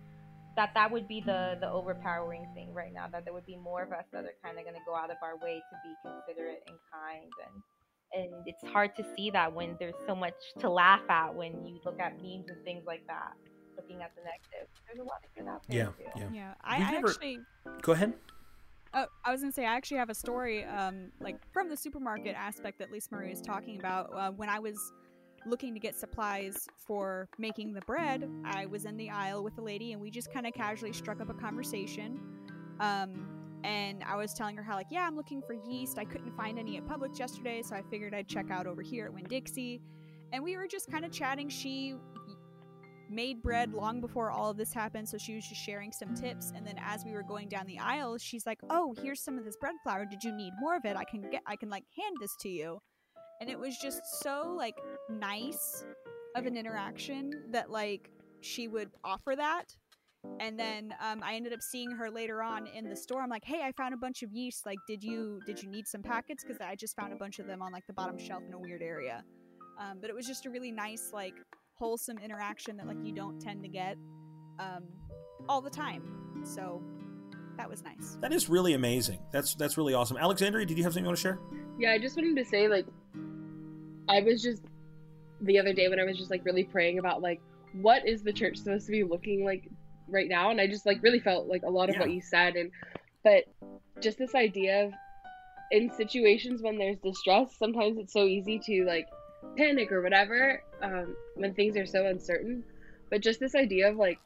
E: that that would be the the overpowering thing right now. That there would be more of us that are kind of going to go out of our way to be considerate and kind and and it's hard to see that when there's so much to laugh at when you look at memes and things like that. Looking at the negative, there's a lot of good out there
B: Yeah,
E: too.
B: yeah.
D: Yeah, I,
B: We've
D: I
B: never-
D: actually.
B: Go ahead.
D: Oh, I was gonna say I actually have a story, um, like from the supermarket aspect that Lisa Marie is talking about. Uh, when I was looking to get supplies for making the bread, I was in the aisle with a lady, and we just kind of casually struck up a conversation. Um, and I was telling her how, like, yeah, I'm looking for yeast. I couldn't find any at Publix yesterday, so I figured I'd check out over here at Winn Dixie. And we were just kind of chatting. She made bread long before all of this happened, so she was just sharing some tips. And then as we were going down the aisle, she's like, "Oh, here's some of this bread flour. Did you need more of it? I can get, I can like hand this to you." And it was just so like nice of an interaction that like she would offer that. And then um, I ended up seeing her later on in the store. I'm like, "Hey, I found a bunch of yeast. Like, did you did you need some packets? Because I just found a bunch of them on like the bottom shelf in a weird area." Um, but it was just a really nice like wholesome interaction that like you don't tend to get um, all the time. So that was nice.
B: That is really amazing. That's that's really awesome. Alexandria, did you have something you want to share?
G: Yeah, I just wanted to say like I was just the other day when I was just like really praying about like what is the church supposed to be looking like right now and I just like really felt like a lot of what you said and but just this idea of in situations when there's distress sometimes it's so easy to like panic or whatever um, when things are so uncertain. But just this idea of like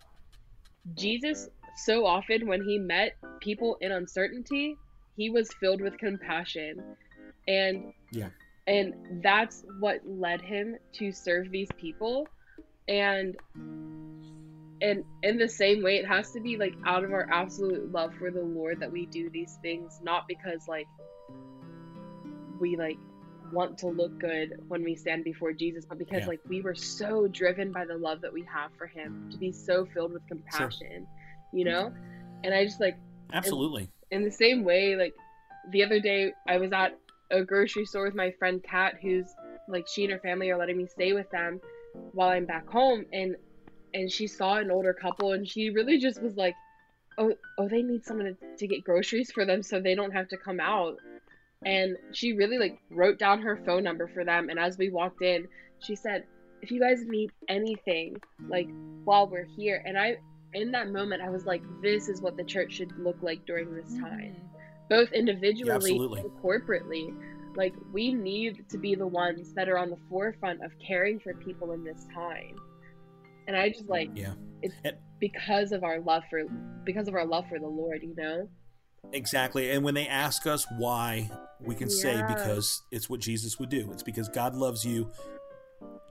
G: Jesus so often when he met people in uncertainty he was filled with compassion. And
B: Yeah.
G: and that's what led him to serve these people. And and in the same way it has to be like out of our absolute love for the lord that we do these things not because like we like want to look good when we stand before jesus but because
B: Yeah.
G: like we were so driven by the love that we have for him to be so filled with compassion you know and i just like
B: Absolutely.
G: in the same way, like the other day, I was at a grocery store with my friend Kat, who's like she and her family are letting me stay with them while I'm back home, and and she saw an older couple, and she really just was like, oh oh, they need someone to, to get groceries for them so they don't have to come out, and she really like wrote down her phone number for them, and as we walked in, she said, if you guys need anything, like while we're here, and I in that moment, I was like, this is what the church should look like during this mm. time, both individually
B: absolutely.
G: and corporately. Like, we need to be the ones that are on the forefront of caring for people in this time. And I just like,
B: Yeah.
G: it's
B: And-
G: because of our love for, because of our love for the Lord, you know?
B: Exactly. And when they ask us why, we can say because it's what Jesus would do. It's because God loves you.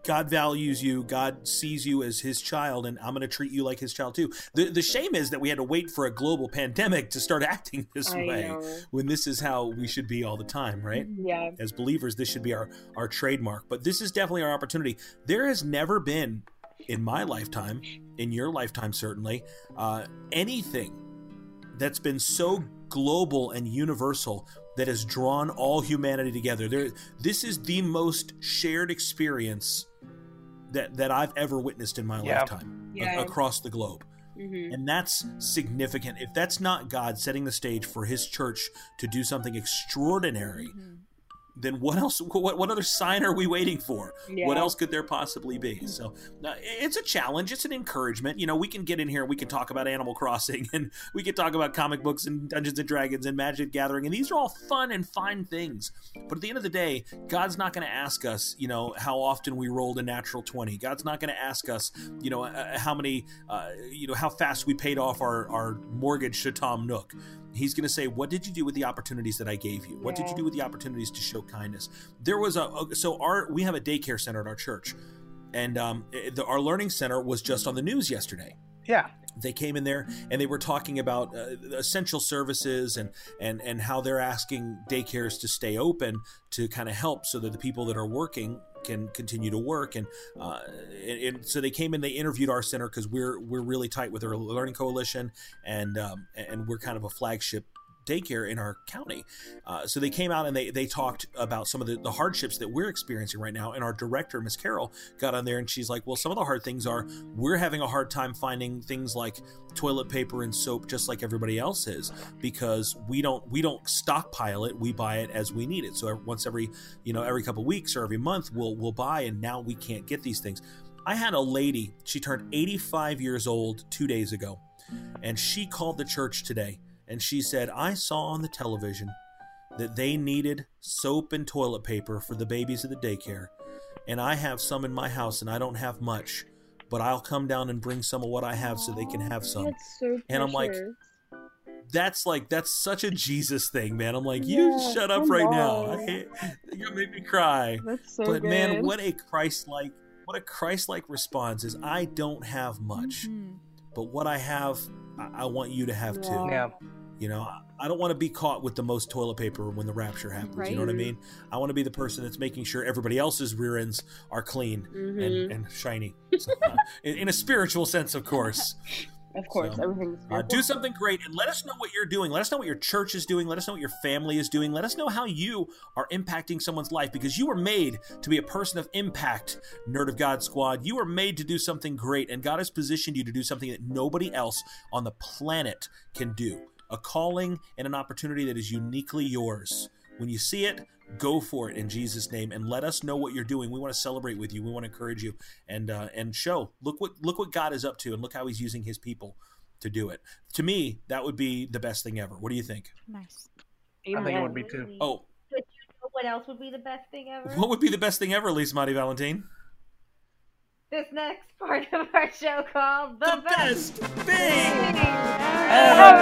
B: God values you. God sees you as his child, and I'm going to treat you like his child too. The the shame is that we had to wait for a global pandemic to start acting this
G: I
B: way
G: know.
B: when this is how we should be all the time, right?
G: Yeah.
B: as believers this should be our our trademark but this is definitely our opportunity there has never been in my lifetime in your lifetime certainly uh, anything that's been so global and universal that has drawn all humanity together there this is the most shared experience that that I've ever witnessed in my
C: Yeah.
B: lifetime a- across the globe
G: hmm
B: and that's significant. If that's not God setting the stage for his church to do something extraordinary,
D: Mhm.
B: Then what else what, what other sign are we waiting for?
G: Yeah.
B: What else could there possibly be? So uh, it's a challenge, it's an encouragement. You know, we can get in here and we can talk about Animal Crossing and we can talk about comic books and Dungeons and Dragons and Magic Gathering and these are all fun and fine things. But at the end of the day, God's not going to ask us, you know, how often we rolled a natural 20. God's not going to ask us, you know, uh, how many uh, you know, how fast we paid off our our mortgage to Tom Nook. He's going to say, "What did you do with the opportunities that I gave you? What did you do with the opportunities to show kindness?" There was a a- so our we have a daycare center at our church, and um, the, our learning center was just on the news yesterday
C: Yeah.
B: they came in there and they were talking about uh, essential services and and and how they're asking daycares to stay open to kind of help so that the people that are working can continue to work. And uh, and, and so they came in they interviewed our center because we're we're really tight with our learning coalition. And um, and we're kind of a flagship daycare in our county. Uh, so they came out and they, they talked about some of the, the hardships that we're experiencing right now. And our director, Miss Carol, got on there and she's like, well, some of the hard things are we're having a hard time finding things like toilet paper and soap just like everybody else is because we don't we don't stockpile it we buy it as we need it so once every you know every couple weeks or every month we'll we'll buy and now we can't get these things i had a lady she turned 85 years old two days ago and she called the church today and she said i saw on the television that they needed soap and toilet paper for the babies at the daycare and i have some in my house and i don't have much but i'll come down and bring some of what i have so they can have some
G: That's so
B: And I'm like, that's like that's such a Jesus thing, man. I'm like, you
G: Yeah,
B: shut up right now.
G: on.
B: I hate, you're gonna me cry.
G: That's so
B: but
G: good.
B: man, what a Christ like what a Christ like response is I don't have much,
D: Mhm.
B: but what I have I, I want you to have too.
G: Yeah.
B: You know, I- don't want to be caught with the most toilet paper when the rapture happens. You know what I mean? I want to be the person that's making sure everybody else's rear ends are clean
G: Mhm.
B: and, and shiny. So, uh, in, in a spiritual sense, of course.
G: Of course,
B: So,
G: everything's
B: Uh, do something great and let us know what you're doing. Let us know what your church is doing. Let us know what your family is doing. Let us know how you are impacting someone's life because you were made to be a person of impact, Nerd of God Squad. You were made to do something great, and God has positioned you to do something that nobody else on the planet can do a calling and an opportunity that is uniquely yours. When you see it, go for it in Jesus' name, and let us know what you're doing. We want to celebrate with you. We want to encourage you, and uh, and show look what look what God is up to, and look how He's using His people to do it. To me, that would be the best thing ever. What do you think?
D: Nice.
C: I think it would be too.
B: Oh,
E: But you know what else would be the best thing ever?
B: what would be the best thing ever, Lisa Monty Valentine?
E: This next part of our show called The,
B: best thing. Ever.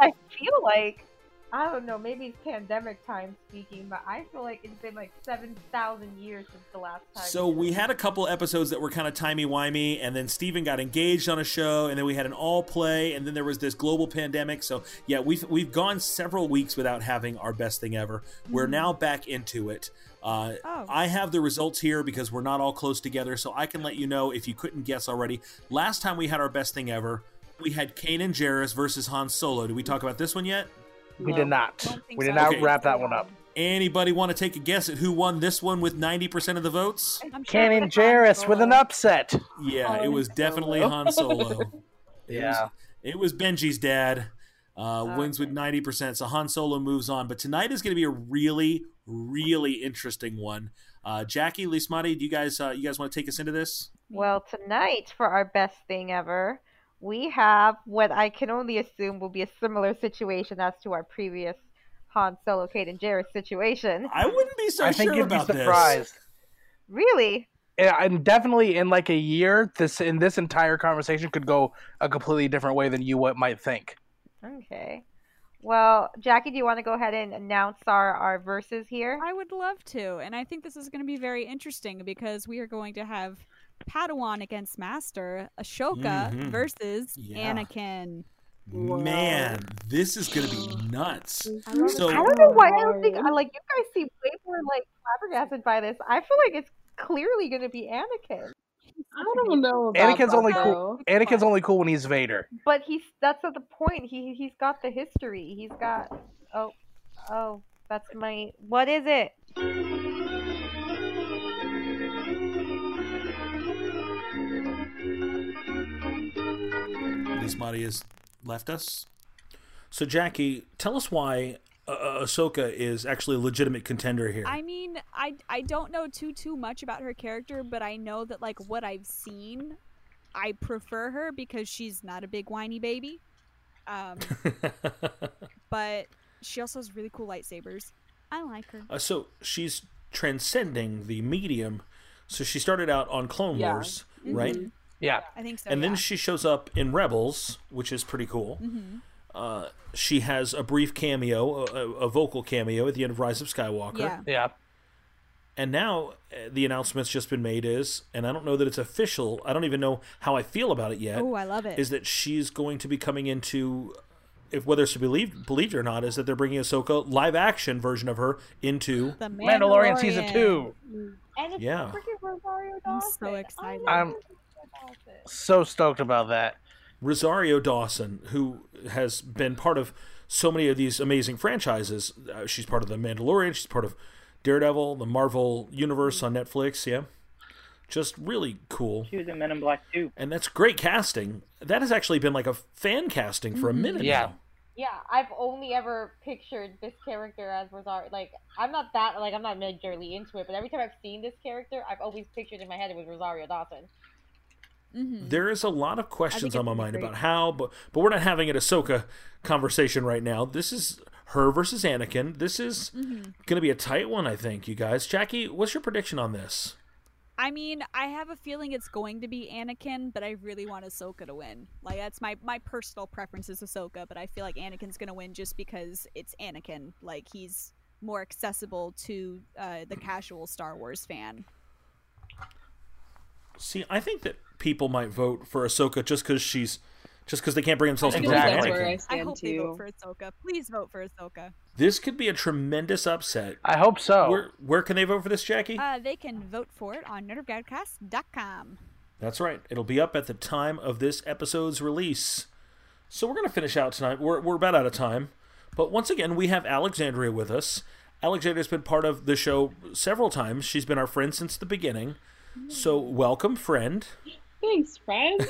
E: I feel like I don't know, maybe it's pandemic time speaking, but I feel like it's been like seven thousand years since the last time.
B: So we had a couple episodes that were kind of timey wimey, and then Steven got engaged on a show, and then we had an all play, and then there was this global pandemic. So yeah, we've we've gone several weeks without having our best thing ever. We're mm-hmm. now back into it. Uh,
D: Oh.
B: I have the results here because we're not all close together, so I can let you know if you couldn't guess already. Last time we had our best thing ever, we had Kanan Jarrus versus Han Solo. Did we talk about this one yet?
C: We did not. We did
D: so.
C: not
B: Okay.
C: wrap that one up.
B: Anybody want to take a guess at who won this one with 90% of the votes?
D: I'm sure
C: Kanan Jarrus with an upset.
B: Yeah, it
E: Han
B: was definitely Han Solo. It
C: Yeah.
B: was, it was Benji's dad. Uh, wins with 90%. So Han Solo moves on. But tonight is going to be a really, really interesting one. Uh, Jackie, Lismati, do you guys uh, you guys want to take us into this?
E: Well, tonight for our best thing ever, we have what I can only assume will be a similar situation as to our previous Han Solo, Kate, and Jarrus situation.
B: I wouldn't be so
C: I think
B: sure
C: you'd be
B: about
C: surprised.
E: Really?
C: Yeah, and definitely in like a year, this in this entire conversation could go a completely different way than you what might think.
E: Okay. Well, Jackie, do you want to go ahead and announce our, our verses here?
D: I would love to, and I think this is going to be very interesting because we are going to have Padawan against Master, Ahsoka
B: Mhm.
D: versus
B: Yeah.
D: Anakin.
B: this. Man, this is going to be nuts.
D: I
B: So-
E: I don't know why I don't think I like you guys seem way more like flabbergasted by this. I feel like it's clearly going to be Anakin,
G: I don't know. About
C: Anakin's
G: that,
C: only
G: though.
C: cool. Anakin's only cool when he's Vader.
E: but he's that's not the point. He he's got the history. He's got oh oh that's my what is it?
B: Lismati has left us. So, Jackie, tell us why uh, Ahsoka is actually a legitimate contender here.
D: I mean, I I don't know too too much about her character, but I know that like what I've seen, I prefer her because she's not a big whiny baby. Um, but she also has really cool lightsabers. I like her.
B: Uh, so she's transcending the medium. So she started out on Clone
G: Yeah.
B: Wars, right?
C: Yeah.
D: I think so.
B: and then she shows up in Rebels, which is pretty cool.
D: Mm-hmm.
B: Uh, she has a brief cameo, a, a- a vocal cameo at the end of Rise of Skywalker.
D: yeah.
C: Yeah.
B: And now uh, the announcement's just been made is, and I don't know that it's official. I don't even know how I feel about it yet.
D: Oh, I love it.
B: Is that she's going to be coming into, if whether it's to believe believed or not, is that they're bringing Ahsoka live action version of her into
D: the
C: Mandalorian season two.
E: And it's
B: Yeah.
E: freaking Rosario
D: I'm
E: Dawson.
D: so excited.
E: I
C: I'm-
E: love Rosario Dawson.
C: So stoked about that.
B: Rosario Dawson, who has been part of so many of these amazing franchises. Uh, she's part of the Mandalorian. She's part of Daredevil, the Marvel Universe on Netflix. Yeah, just really cool.
F: She was in Men in Black too.
B: And that's great casting. That has actually been like a fan casting for a minute
C: Yeah.
B: now.
E: Yeah, I've only ever pictured this character as Rosario. Like, I'm not that like I'm not majorly into it, but every time I've seen this character, I've always pictured in my head it was Rosario Dawson.
D: Mm-hmm.
B: There is a lot of questions on my mind
D: great.
B: about how, but but we're not having an Ahsoka conversation right now. This is her versus Anakin. This is
D: Mm-hmm.
B: going to be a tight one, I think. You guys, Jackie, what's your prediction on this?
D: I mean, I have a feeling it's going to be Anakin, but I really want Ahsoka to win. Like that's my my personal preference is Ahsoka, but I feel like Anakin's gonna win just because it's Anakin. Like he's more accessible to uh, the casual Star Wars fan.
B: See, I think that people might vote for Ahsoka just because she's just because they can't bring themselves to vote
C: Exactly.
B: for
G: That's where I
D: I
G: stand
D: hope they vote for Ahsoka. Please vote for Ahsoka.
B: This could be a tremendous upset.
C: I hope so.
B: Where where can they vote for this, Jackie?
D: Uh, they can vote for it on nerdofgodcast.com.
B: That's right. It'll be up at the time of this episode's release. So we're going to finish out tonight. We're, we're about out of time. But once again, we have Alexandria with us. Alexandria's been part of the show several times. She's been our friend since the beginning. So welcome, friend.
G: Thanks, friend.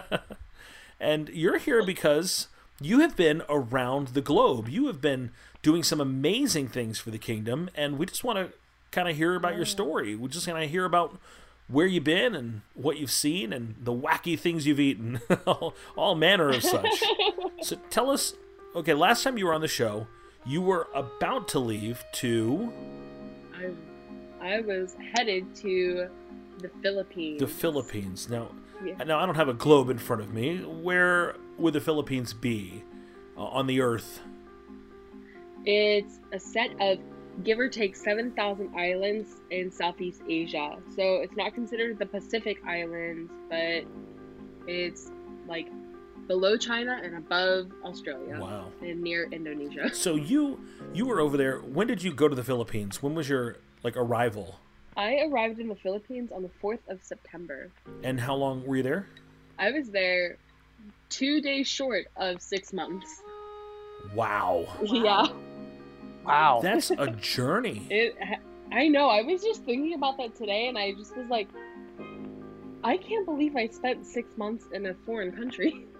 B: and you're here because you have been around the globe. You have been doing some amazing things for the kingdom, and we just want to kind of hear about your story. We just want to hear about where you've been and what you've seen and the wacky things you've eaten, all, all manner of such. so tell us. Okay, last time you were on the show, you were about to leave to
G: I, I was headed to the Philippines.
B: the Philippines. Now,
G: Yeah.
B: now I don't have a globe in front of me. Where would the Philippines be? uh, on the Earth?
G: It's a set of give or take 7,000 islands in Southeast Asia. So it's not considered the Pacific Islands, but it's like below China and above Australia
B: Wow.
G: and near Indonesia.
B: So you you were over there. When did you go to the Philippines? When was your like arrival?
G: I arrived in the Philippines on the 4th of September.
B: And how long were you there?
G: I was there two days short of six months.
B: Wow.
G: Yeah.
C: Wow.
B: That's a journey.
G: It, I know. I was just thinking about that today, and I just was like, I can't believe I spent six months in a foreign country.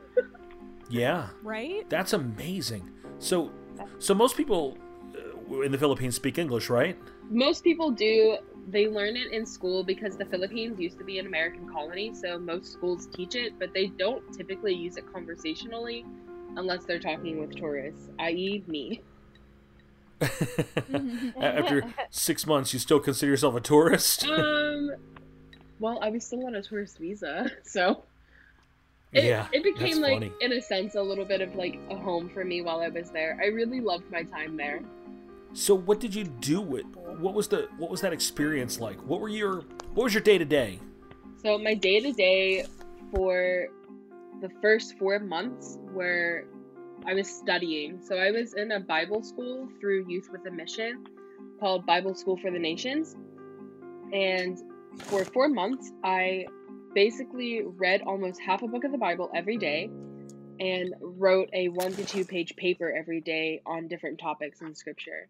B: Yeah.
D: Right?
B: That's amazing. So so most people uh, in the Philippines speak English, right?
G: Most people do. They learn it in school because the Philippines used to be an American colony, so most schools teach it, but they don't typically use it conversationally unless they're talking with tourists, i.e., me.
B: After 6 months you still consider yourself a tourist?
G: Um, well, I was still on a tourist visa, so it,
B: yeah.
G: it became like,
B: funny.
G: in a sense, a little bit of like a home for me while I was there. I really loved my time there.
B: So what did you do with what was the what was that experience like? What were your what was your day to day?
G: So my day to day for the first four months were I was studying. So I was in a Bible school through Youth with a Mission called Bible School for the Nations. And for four months, I basically read almost half a book of the Bible every day and wrote a one to two page paper every day on different topics in scripture.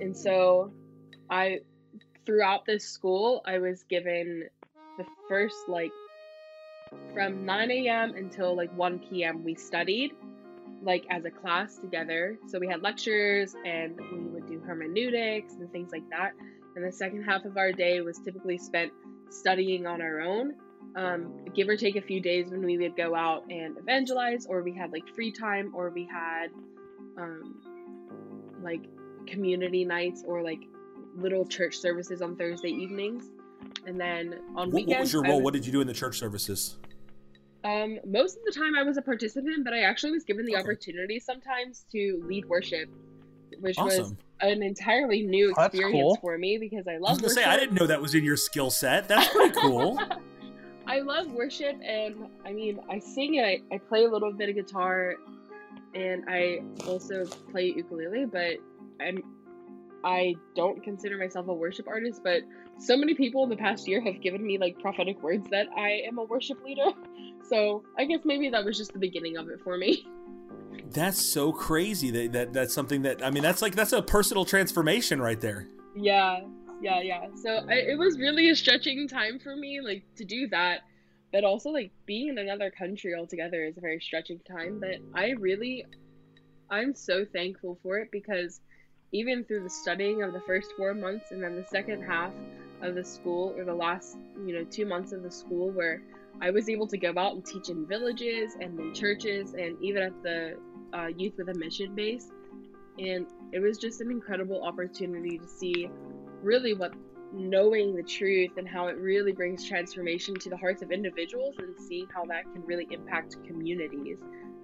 G: And so I throughout this school, I was given the first like from 9 a.m. until like 1 p.m. we studied like as a class together. So we had lectures and we would do hermeneutics and things like that. And the second half of our day was typically spent studying on our own. Um, give or take a few days when we would go out and evangelize, or we had like free time, or we had um, like community nights, or like little church services on Thursday evenings. And then on
B: What,
G: weekends,
B: what was your role?
G: would-
B: What did you do in the church services?
G: um, most of the time I was a participant, but I actually was given the
B: Okay.
G: opportunity sometimes to lead worship, which was an entirely new
C: Oh,
G: experience
C: cool.
G: for me because I
B: I was
G: love
B: gonna
G: worship.
B: say I didn't know that was in your skill set. That's pretty cool.
G: I love worship, and I mean, I sing and I, I play a little bit of guitar, and I also play ukulele. But I'm I don't consider myself a worship artist. But so many people in the past year have given me like prophetic words that I am a worship leader. So I guess maybe that was just the beginning of it for me.
B: that's so crazy that, that that's something that I mean that's like that's a personal transformation right there.
G: Yeah, yeah, yeah. So I, it was really a stretching time for me, like to do that, but also like being in another country altogether is a very stretching time. But I really, I'm so thankful for it because even through the studying of the first four months and then the second half of the school or the last, you know, two months of the school where I was able to go out and teach in villages and in churches and even at the uh, youth with a mission base and it was just an incredible opportunity to see really what knowing the truth and how it really brings transformation to the hearts of individuals and seeing how that can really impact communities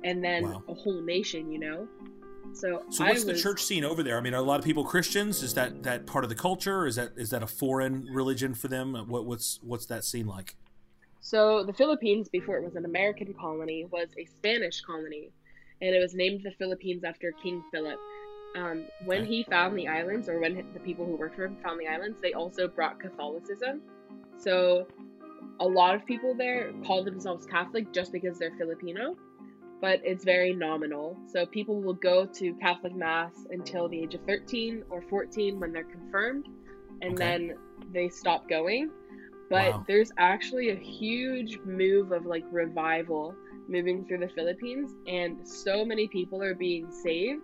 G: and then
B: Wow.
G: a whole nation you know so
B: So what's the church scene over there? I mean, are a lot of people Christians? Is that that part of the culture? Is that is that a foreign religion for them? What what's what's that scene like?
G: So the Philippines, before it was an American colony, was a Spanish colony, and it was named the Philippines after King Philip. Um, when he found the islands, or when the people who worked for him found the islands, they also brought Catholicism. So a lot of people there call themselves Catholic just because they're Filipino, but it's very nominal. So people will go to Catholic Mass until the age of 13 or 14 when they're confirmed, and
B: Okay.
G: then they stop going. But
B: Wow.
G: there's actually a huge move of like revival moving through the Philippines, and so many people are being saved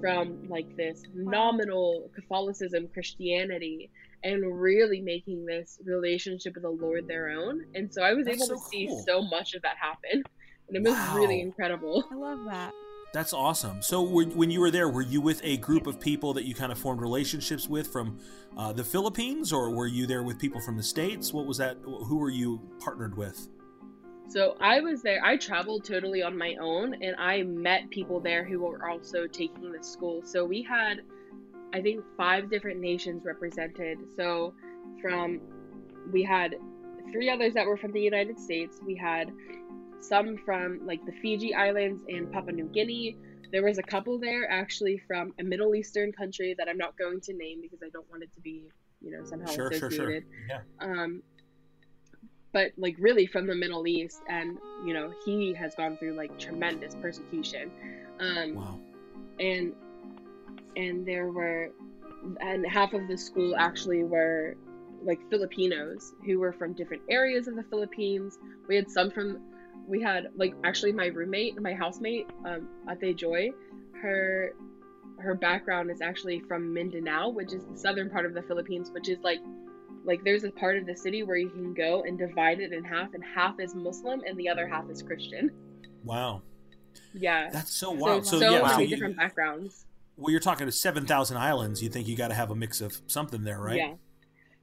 G: from like this nominal Catholicism, Christianity, and really making this relationship with the Lord their own. And so I was
B: That's
G: able
B: so
G: to see so much of that happen, and it was really incredible.
D: I love that.
B: That's awesome. So when, when you were there, were you with a group of people that you kind of formed relationships with from uh, the Philippines, or were you there with people from the states? What was that? Who were you partnered with?
G: So I was there. I traveled totally on my own, and I met people there who were also taking the school. So we had, I think, five different nations represented. So from, we had three others that were from the United States. We had some from like the Fiji Islands and Papua New Guinea. There was a couple there actually from a Middle Eastern country that I'm not going to name because I don't want it to be, you know, somehow
B: Sure, sure,
G: associated.
B: sure. Yeah.
G: Um, but like really from the Middle East, and you know he has gone through like tremendous persecution. Um,
B: Wow.
G: and and there were and half of the school actually were like Filipinos who were from different areas of the Philippines. We had some from we had like actually my roommate, my housemate, um, Ate Joy, her her background is actually from Mindanao, which is the southern part of the Philippines, which is like like there's a part of the city where you can go and divide it in half, and half is Muslim and the other half is Christian.
B: Wow.
G: Yeah.
B: That's so
G: so
B: wild. So,
G: so
B: yeah,
G: many
B: so you,
G: different backgrounds.
B: well, you're talking to seven thousand islands. You think you got to have a mix of something there, right?
G: Yeah.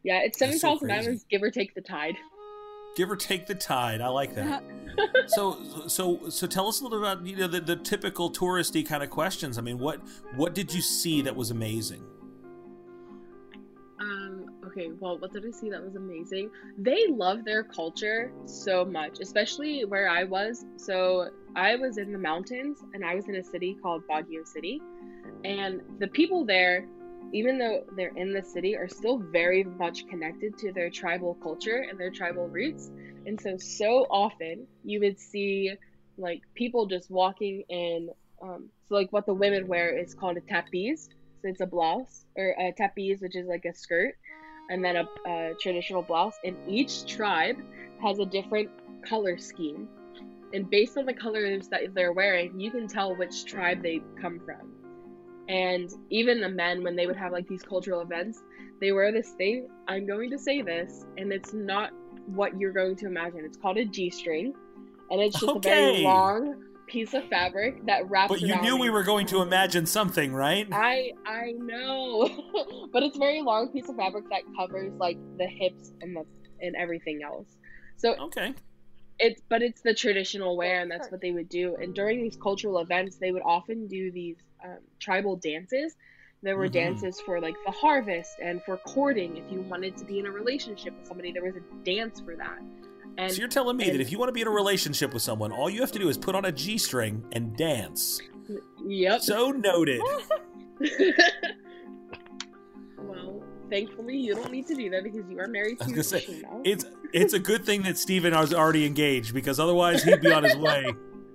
G: Yeah, it's
B: 7,000 so
G: islands, give or take the tide.
B: Give or take the tide. I like that. so, so, so, tell us a little about you know the, the typical touristy kind of questions. I mean, what what did you see that was amazing?
G: Um, okay, well, what did I see that was amazing? They love their culture so much, especially where I was. So I was in the mountains and I was in a city called Baguio City. And the people there, even though they're in the city, are still very much connected to their tribal culture and their tribal roots. And so, so often you would see like people just walking in. Um, so, like what the women wear is called a tapis. So it's a blouse or a tapis, which is like a skirt, and then a, a traditional blouse. And each tribe has a different color scheme. And based on the colors that they're wearing, you can tell which tribe they come from. And even the men, when they would have like these cultural events, they wear this thing. I'm going to say this, and it's not what you're going to imagine. It's called a G string, and it's just a very long piece of fabric that wraps. Around.
B: But you knew we were going to imagine something, right?
G: I I know, but it's a very long piece of fabric that covers like the hips and the and everything else. So
B: Okay.
G: it's but it's the traditional wear, and that's what they would do. And during these cultural events, they would often do these um, tribal dances. There were
B: Mhm.
G: dances for like the harvest and for courting. If you wanted to be in a relationship with somebody, there was a dance for that. And
B: so you're telling me that if you want to be in a relationship with someone, all you have to do is put on a G string and dance.
G: yep.
B: So noted.
G: well, thankfully, you don't need to do that because you are married
B: I
G: to
B: say. It's it's a good thing that Steven is already engaged because otherwise he'd be on his way.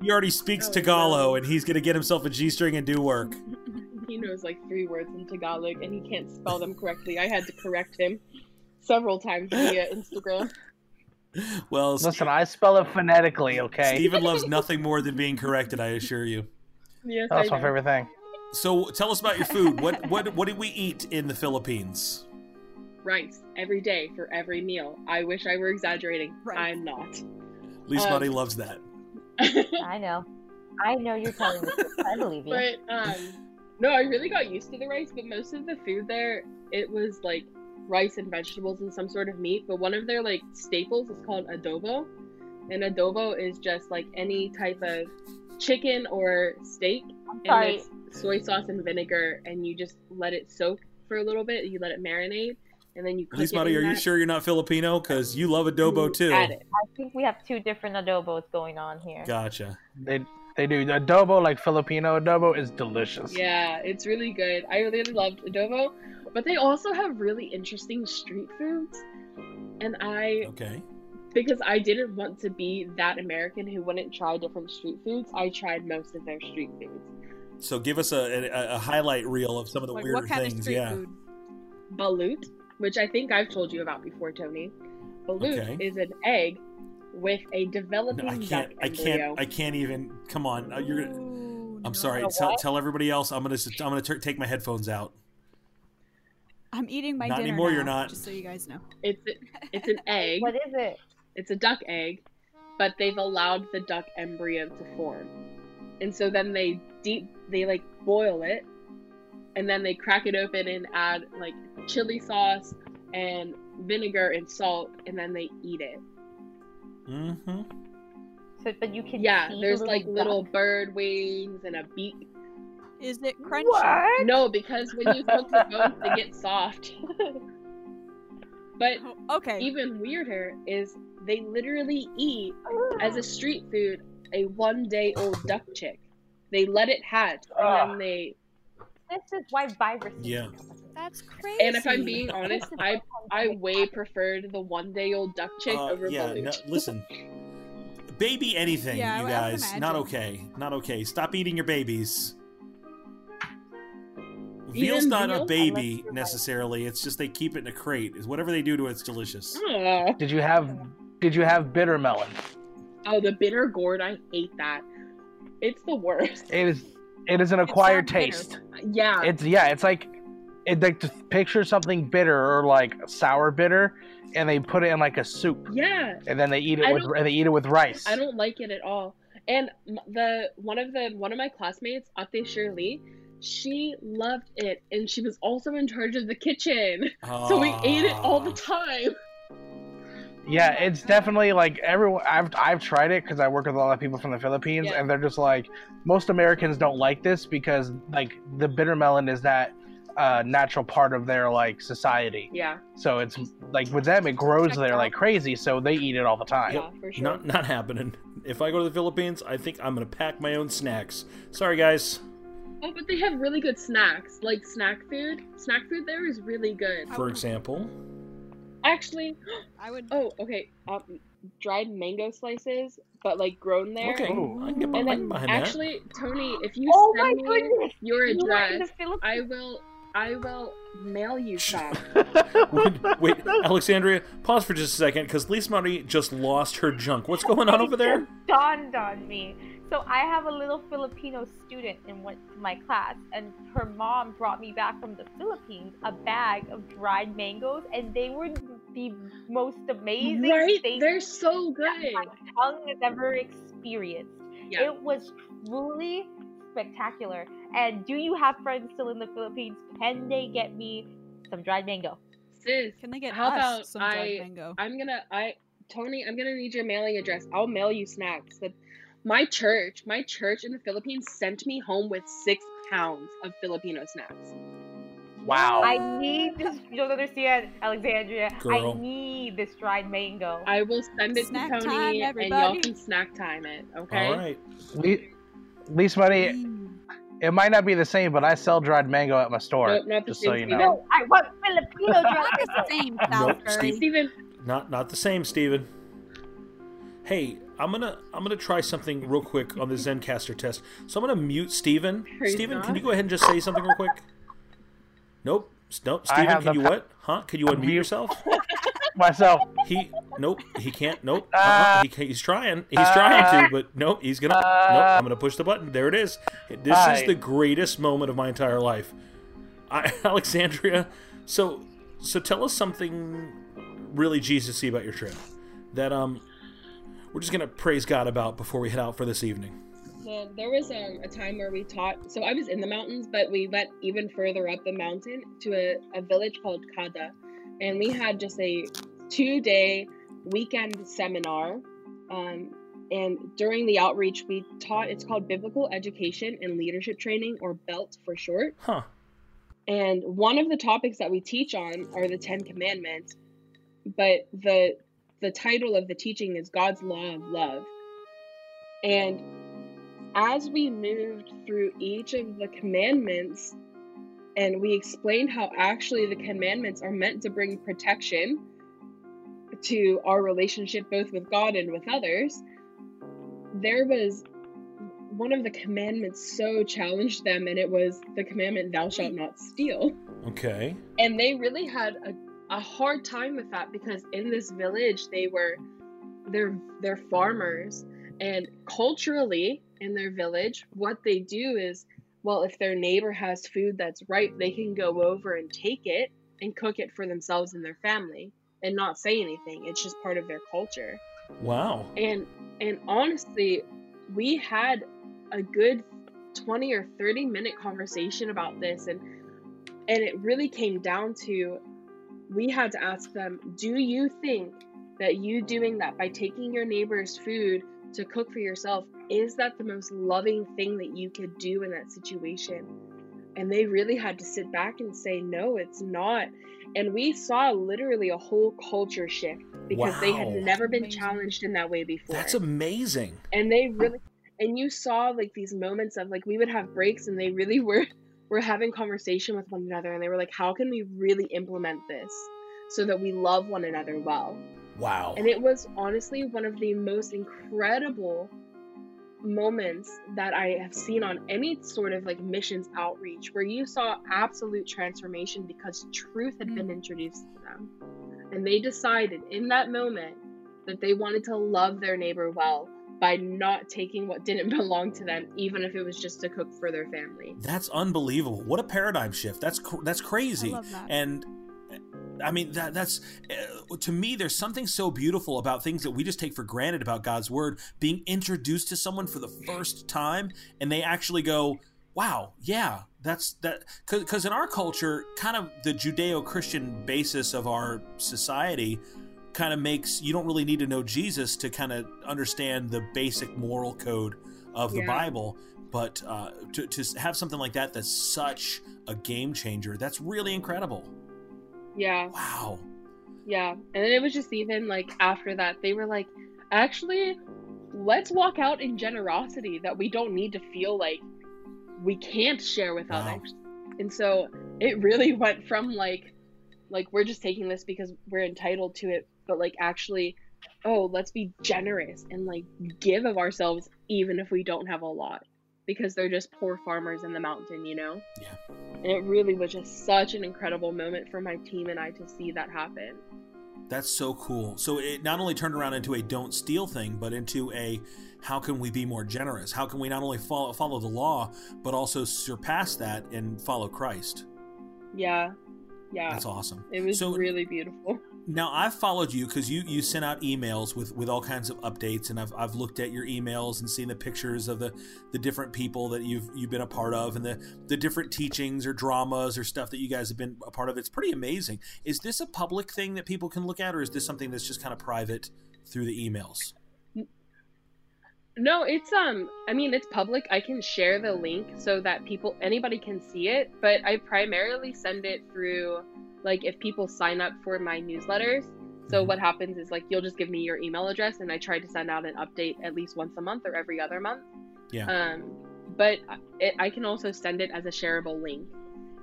B: He already speaks
G: Oh,
B: Tagalog
G: no.
B: and he's gonna get himself a G string and do work.
G: He knows like three words in Tagalog and he can't spell them correctly. I had to correct him several times via Instagram.
B: Well,
C: Listen, I spell it phonetically, okay?
B: Steven loves nothing more than being corrected, I assure you.
G: Yes,
C: That's
G: I
C: my
G: know.
C: favorite thing.
B: So tell us about your food. What what what did we eat in the Philippines?
G: Rice every day for every meal. I wish I were exaggerating.
D: Rice.
G: I'm not.
B: At least
G: Um,
B: Buddy loves that.
E: I know. I know you're telling me. I believe you.
G: But um, no, I really got used to the rice. But most of the food there, it was like rice and vegetables and some sort of meat. But one of their like staples is called adobo, and adobo is just like any type of chicken or steak, and it's soy sauce and vinegar, and you just let it soak for a little bit. You let it marinate, and then you cook
B: At least,
G: it.
B: Buddy,
G: in
B: are you
G: that.
B: sure you're not Filipino? Because you love adobo
G: You
B: too.
E: I think we have two different adobos going on here.
B: Gotcha.
C: They they do the adobo like Filipino adobo is delicious.
G: Yeah, it's really good. I really loved adobo, but they also have really interesting street foods. And I,
B: Okay.
G: because I didn't want to be that American who wouldn't try different street foods, I tried most of their street foods.
B: So give us a, a, a highlight reel of some of the
D: like
B: weird
D: what kind
B: things.
D: of street
B: yeah.
D: food?
G: Balut, which I think I've told you about before, Tony. Balut
B: Okay.
G: is an egg with a developing
B: No, I
G: duck
B: can't. I
G: embryo.
B: can't. I can't even. Come on. Uh, You're. gonna- I'm
D: no.
B: sorry.
E: know
B: Tell, tell everybody else. I'm gonna. I'm gonna t- take my headphones out.
D: I'm eating my
B: Not
D: dinner
B: anymore,
D: now,
B: you're not.
D: Just so you guys know.
G: It's it's an egg.
E: What is it?
G: It's a duck egg, but they've allowed the duck embryo to form. And so then they deep they like boil it and then they crack it open and add like chili sauce and vinegar and salt and then they eat it.
B: Mm-hmm.
E: so that you can
G: Yeah,
E: see the
G: there's like little bird wings and a beak.
D: Is it crunchy?
E: What?
G: No, because when you cook the bones, they get soft. but
D: Oh, okay.
G: even weirder is they literally eat as a street food a one day old duck chick. They let it hatch and then they.
E: This is why viruses.
B: Yeah.
E: come
D: That's crazy.
G: And if I'm being honest, I I way preferred the one day old duck chick
B: Uh,
G: over
B: yeah, no, listen. Baby anything,
D: Yeah,
B: you
D: I- I would
B: guys. Not okay. Not okay. Stop eating your babies. Veal's
G: Even
B: not
G: veal?
B: a baby
E: Unless right.
B: necessarily. It's just they keep it in a crate. Is whatever they do to it, it's delicious.
G: Aw.
C: Did you have Did you have bitter melon?
G: Oh, the bitter gourd, I hate that. It's the worst.
C: It is. It is an acquired
D: sounds bitter.
C: taste.
G: Yeah.
C: It's yeah. It's like it like to picture something bitter or like sour bitter, and they put it in like a soup,
G: yeah.
C: and then they eat it
G: I
C: with and they eat it with rice.
G: I don't like it at all. And the one of the one of my classmates, Ate Shirley, she loved it, and she was also in charge of the kitchen. So we ate it all the
B: Ah.
G: time.
C: Yeah, it's definitely like everyone. I've I've tried it because I work with a lot of people from the Philippines,
G: Yeah.
C: and they're just like most Americans don't like this because like the bitter melon is that uh, natural part of their like society.
G: Yeah,
C: So it's like with them, it grows there like crazy, so they eat it all the time.
G: yeah, for sure.
B: Not not happening. If I go to the Philippines, I think I'm gonna pack my own snacks. Sorry, guys.
G: Oh, but they have really good snacks, like snack food. Snack food there is really good.
B: For example,
G: Actually,
D: I would.
G: oh, okay. Um, dried mango slices, but like grown there.
B: okay,
C: Ooh.
B: I can get
G: And then
B: behind
G: actually, Tony, if you
E: Oh my
G: send me
E: goodness!
G: your
E: You were in the
G: address,
E: Philippines.
G: I will, I will mail you some.
B: wait, wait, Alexandria, pause for just a second because Lisa Marie just lost her junk. What's going on over there?
E: Just dawned on me. So I have a little Filipino student in went to my class, and her mom brought me back from the Philippines a bag of dried mangoes, and they were the most amazing
G: right?
E: things
G: They're so
E: that
G: good.
E: my tongue has ever experienced.
G: Yeah.
E: It was truly spectacular. And do you have friends still in the Philippines? Can they get me some dried mango?
G: Sis,
D: Can they get
G: How
D: us
G: about
D: some dried
G: I-
D: mango?
G: I'm gonna I Tony, I'm gonna need your mailing address. I'll mail you snacks. But my church, my church in the Philippines sent me home with six pounds of Filipino snacks.
C: Wow.
E: I need this. You don't understand, Alexandria.
B: Girl.
E: I need this dried mango.
G: I will send it
D: Snack
G: to
D: time,
G: Tony and y'all can snack time it, okay?
B: All right.
C: Le- least money.
D: Mm.
C: It might not be the same, but I sell dried mango at my store.
G: Nope, not the
C: just so you know.
E: no, I want Filipino
D: Not
E: dried
D: the same,
B: Nope, Steve-
G: Steven,
B: Not not the same, Steven. Hey, I'm gonna I'm gonna try something real quick on the Zencastr test. So I'm gonna mute Steven.
G: Are you
B: Steven, can you go ahead and just say something real quick? Nope. Nope. Steven, can you
C: pa-
B: what? Huh? Can you unmute yourself?
C: Myself.
B: He nope. He can't. Nope.
C: Uh,
B: Uh-uh. He can't, he's trying. He's
C: uh,
B: trying to, but nope. He's gonna. nope.
C: uh,
B: I'm gonna push the button. There it is. This is the greatest moment of my entire life. I, Alexandria. So so tell us something really Jesus-y about your trip that um we're just gonna praise God about before we head out for this evening.
G: Well, there was um, a time where we taught. So I was in the mountains, but we went even further up the mountain to a, a village called Kada, and we had just a two-day weekend seminar. Um, and during the outreach, we taught. It's called Biblical Education and Leadership Training, or BELT for short.
B: Huh.
G: And one of the topics that we teach on are the Ten Commandments, but the the title of the teaching is God's Law of Love. And as we moved through each of the commandments, and we explained how actually the commandments are meant to bring protection to our relationship both with God and with others, there was one of the commandments so challenged them, and it was the commandment, Thou shalt not steal
B: Okay.
G: and they really had a, a hard time with that because in this village they were they're they're farmers and culturally in their village what they do is well if their neighbor has food that's ripe they can go over and take it and cook it for themselves and their family and not say anything it's just part of their culture
B: Wow.
G: and and honestly we had a good 20 or 30 minute conversation about this and and it really came down to we had to ask them do you think that you doing that by taking your neighbor's food to cook for yourself, is that the most loving thing that you could do in that situation? And they really had to sit back and say, no, it's not. And we saw literally a whole culture shift because they had never been
D: Amazing.
G: challenged in that way before.
B: That's amazing.
G: and they really and you saw like these moments of like we would have breaks and they really were were having conversation with one another and they were like how can we really implement this so that we love one another well
B: Wow.
G: and it was honestly one of the most incredible moments that I have seen on any sort of like missions outreach where you saw absolute transformation because truth had been mm-hmm. introduced to them. And they decided in that moment that they wanted to love their neighbor well by not taking what didn't belong to them, even if it was just to cook for their family.
B: That's unbelievable. What a paradigm shift. That's cr- that's crazy.
D: I love that.
B: And I mean that that's uh, to me there's something so beautiful about things that we just take for granted about God's word being introduced to someone for the first time and they actually go, "Wow, yeah, that's that cuz in our culture kind of the Judeo-Christian basis of our society kind of makes you don't really need to know Jesus to kind of understand the basic moral code of the
G: Yeah.
B: Bible. But uh, to, to have something like that that's such a game changer, that's really incredible.
G: Yeah.
B: Wow.
G: Yeah. And then it was just even like after that, they were like, actually, let's walk out in generosity that we don't need to feel like we can't share with
B: Wow.
G: others. And so it really went from like, like we're just taking this because we're entitled to it, but like actually, oh, let's be generous and like give of ourselves even if we don't have a lot because they're just poor farmers in the mountain, you know?
B: Yeah.
G: And it really was just such an incredible moment for my team and I to see that happen.
B: That's so cool. So it not only turned around into a don't steal thing, but into a how can we be more generous? How can we not only follow follow the law, but also surpass that and follow Christ?
G: Yeah. Yeah.
B: That's awesome.
G: It was
B: So-
G: really beautiful.
B: Now I've followed you because you you sent out emails with with all kinds of updates, and I've I've looked at your emails and seen the pictures of the the different people that you've you've been a part of, and the the different teachings or dramas or stuff that you guys have been a part of. It's pretty amazing. Is this a public thing that people can look at, or is this something that's just kind of private through the emails?
G: No, it's um I mean it's public. I can share the link so that people anybody can see it, but I primarily send it through like if people sign up for my newsletters. So
B: Mhm.
G: what happens is like you'll just give me your email address and I try to send out an update at least once a month or every other month.
B: Yeah.
G: Um but it, I can also send it as a shareable link.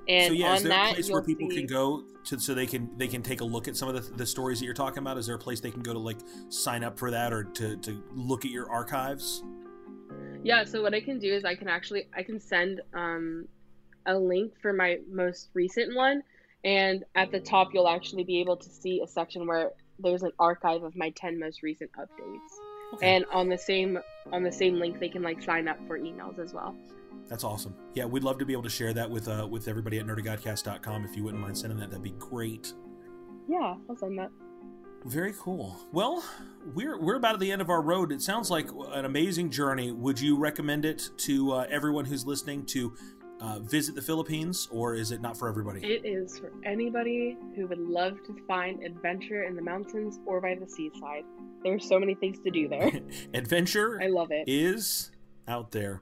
G: And
B: so yeah,
G: on
B: is there
G: that
B: a place where people
G: see-
B: can go to so they can they can take a look at some of the, the stories that you're talking about? Is there a place they can go to like sign up for that or to to look at your archives?
G: Yeah, so what I can do is I can actually I can send um a link for my most recent one and at the top you'll actually be able to see a section where there's an archive of my 10 most recent updates.
B: Okay.
G: And on the same on the same link they can like sign up for emails as well.
B: That's awesome. Yeah, we'd love to be able to share that with uh, with everybody at nerdygodcast.com. If you wouldn't mind sending that, that'd be great.
G: Yeah, I'll send that.
B: Very cool. Well, we're we're about at the end of our road. It sounds like an amazing journey. Would you recommend it to uh, everyone who's listening to uh, visit the Philippines, or is it not for everybody?
G: It is for anybody who would love to find adventure in the mountains or by the seaside. There's so many things to do there.
B: Adventure
G: I love it.
B: is out there.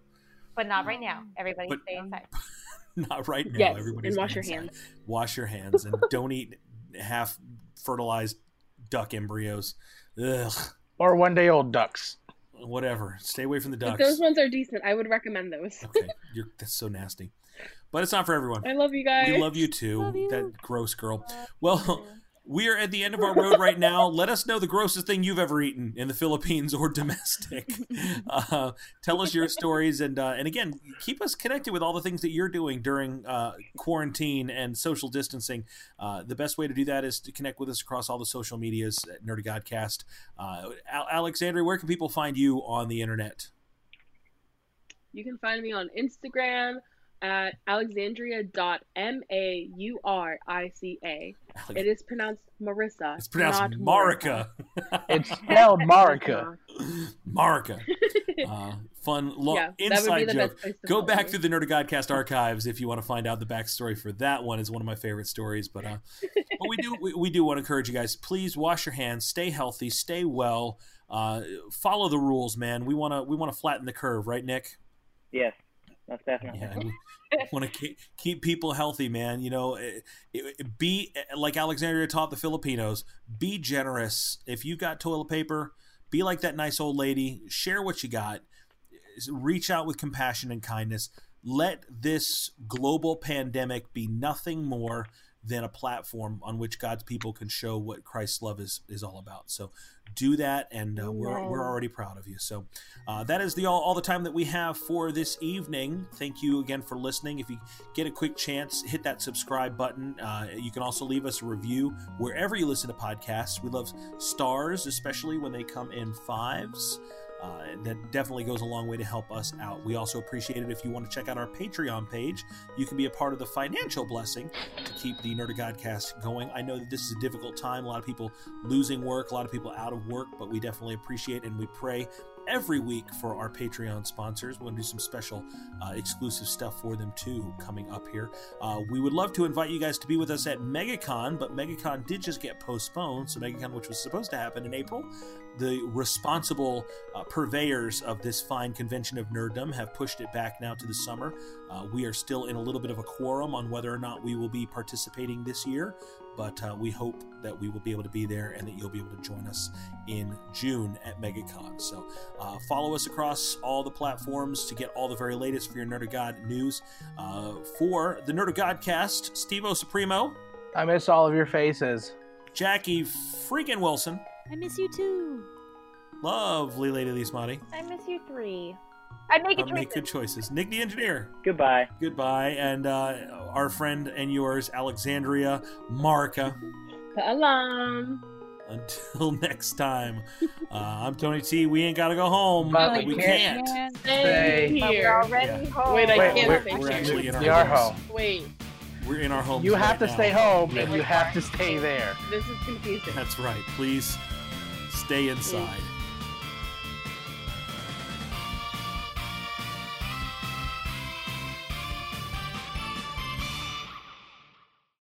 E: But not right now. Everybody
B: But-
E: stay inside.
B: Not right now.
G: Yes,
B: Everybody's
G: and wash
B: inside.
G: your hands.
B: Wash your hands and don't eat half fertilized duck embryos. Ugh.
C: Or one day old ducks.
B: Whatever. Stay away from the
G: But
B: ducks.
G: those ones are decent. I would recommend those.
B: okay, you're that's so nasty. But it's not for everyone.
G: I love you guys.
B: We love you too.
D: Love you.
B: That gross girl. Well, we are at the end of our road right now. Let us know the grossest thing you've ever eaten in the Philippines or domestic. Uh, tell us your stories, and uh, and again, keep us connected with all the things that you're doing during uh, quarantine and social distancing. Uh, the best way to do that is to connect with us across all the social medias at Nerdy Godcast. Uh, Al- Alexandria, where can people find you on the internet?
G: You can find me on Instagram at alexandria.maurica. It is pronounced Marissa.
B: It's pronounced
G: not
B: Marica.
C: It's spelled Marica.
B: Marica. Uh, fun lo-
G: Yeah, that would be
B: inside joke.
G: best place to
B: Go back
G: me.
B: through the Nerd of Godcast archives if you want to find out the backstory for that one. is one of my favorite stories. But uh, but we do we, we do want to encourage you guys. Please wash your hands, stay healthy, stay well. uh, follow the rules, man. We want to we want to flatten the curve, right, Nick?
F: Yes, that's definitely.
B: Yeah, we want to keep, keep people healthy, man. You know, it, it, be like Alexandria taught the Filipinos. Be generous. If you got toilet paper, be like that nice old lady. Share what you got. Reach out with compassion and kindness. Let this global pandemic be nothing more than a platform on which God's people can show what Christ's love is, is all about. So do that, and uh, we're, we're already proud of you. So uh, that is the all, all the time that we have for this evening. Thank you again for listening. If you get a quick chance, hit that subscribe button. Uh, you can also leave us a review wherever you listen to podcasts. We love stars, especially when they come in fives. Uh, that definitely goes a long way to help us out. We also appreciate it if you want to check out our Patreon page. You can be a part of the financial blessing to keep the Nerd Godcast going. I know that this is a difficult time. A lot of people losing work, a lot of people out of work, but we definitely appreciate and we pray every week for our Patreon sponsors. We're going to do some special uh, exclusive stuff for them too coming up here. Uh, we would love to invite you guys to be with us at MegaCon, but MegaCon did just get postponed. So, MegaCon, which was supposed to happen in April, the responsible uh, purveyors of this fine convention of nerddom have pushed it back now to the summer. Uh, we are still in a little bit of a quorum on whether or not we will be participating this year, but uh, we hope that we will be able to be there and that you'll be able to join us in June at MegaCon. So uh, follow us across all the platforms to get all the very latest for your Nerd of God news. Uh, for the Nerd of Godcast, Steve O Supremo.
C: I miss all of your faces.
B: Jackie freaking Wilson.
D: I miss you too.
B: Lovely Lady Lismati.
E: I miss you three. I make
B: Uh, make good choices. Nick the engineer.
F: Goodbye.
B: Goodbye. And uh, our friend and yours, Alexandria Marca.
G: Alarm.
B: Until next time, uh, I'm Tony T. We ain't got to go home.
C: But
B: we
C: we
B: can't.
D: Man,
G: Stay
C: Stay.
E: But we're
G: here.
E: already
B: Yeah.
E: home.
G: Wait, I
C: Wait,
G: can't
C: we're-
G: stay
B: we're actually in our
C: We are
B: homes.
C: home.
G: Wait,
B: We're in our homes.
C: You have
B: right
C: to
B: now.
C: stay home,
B: Yeah.
C: and you have to stay there.
G: this is confusing.
B: That's right. Please stay inside.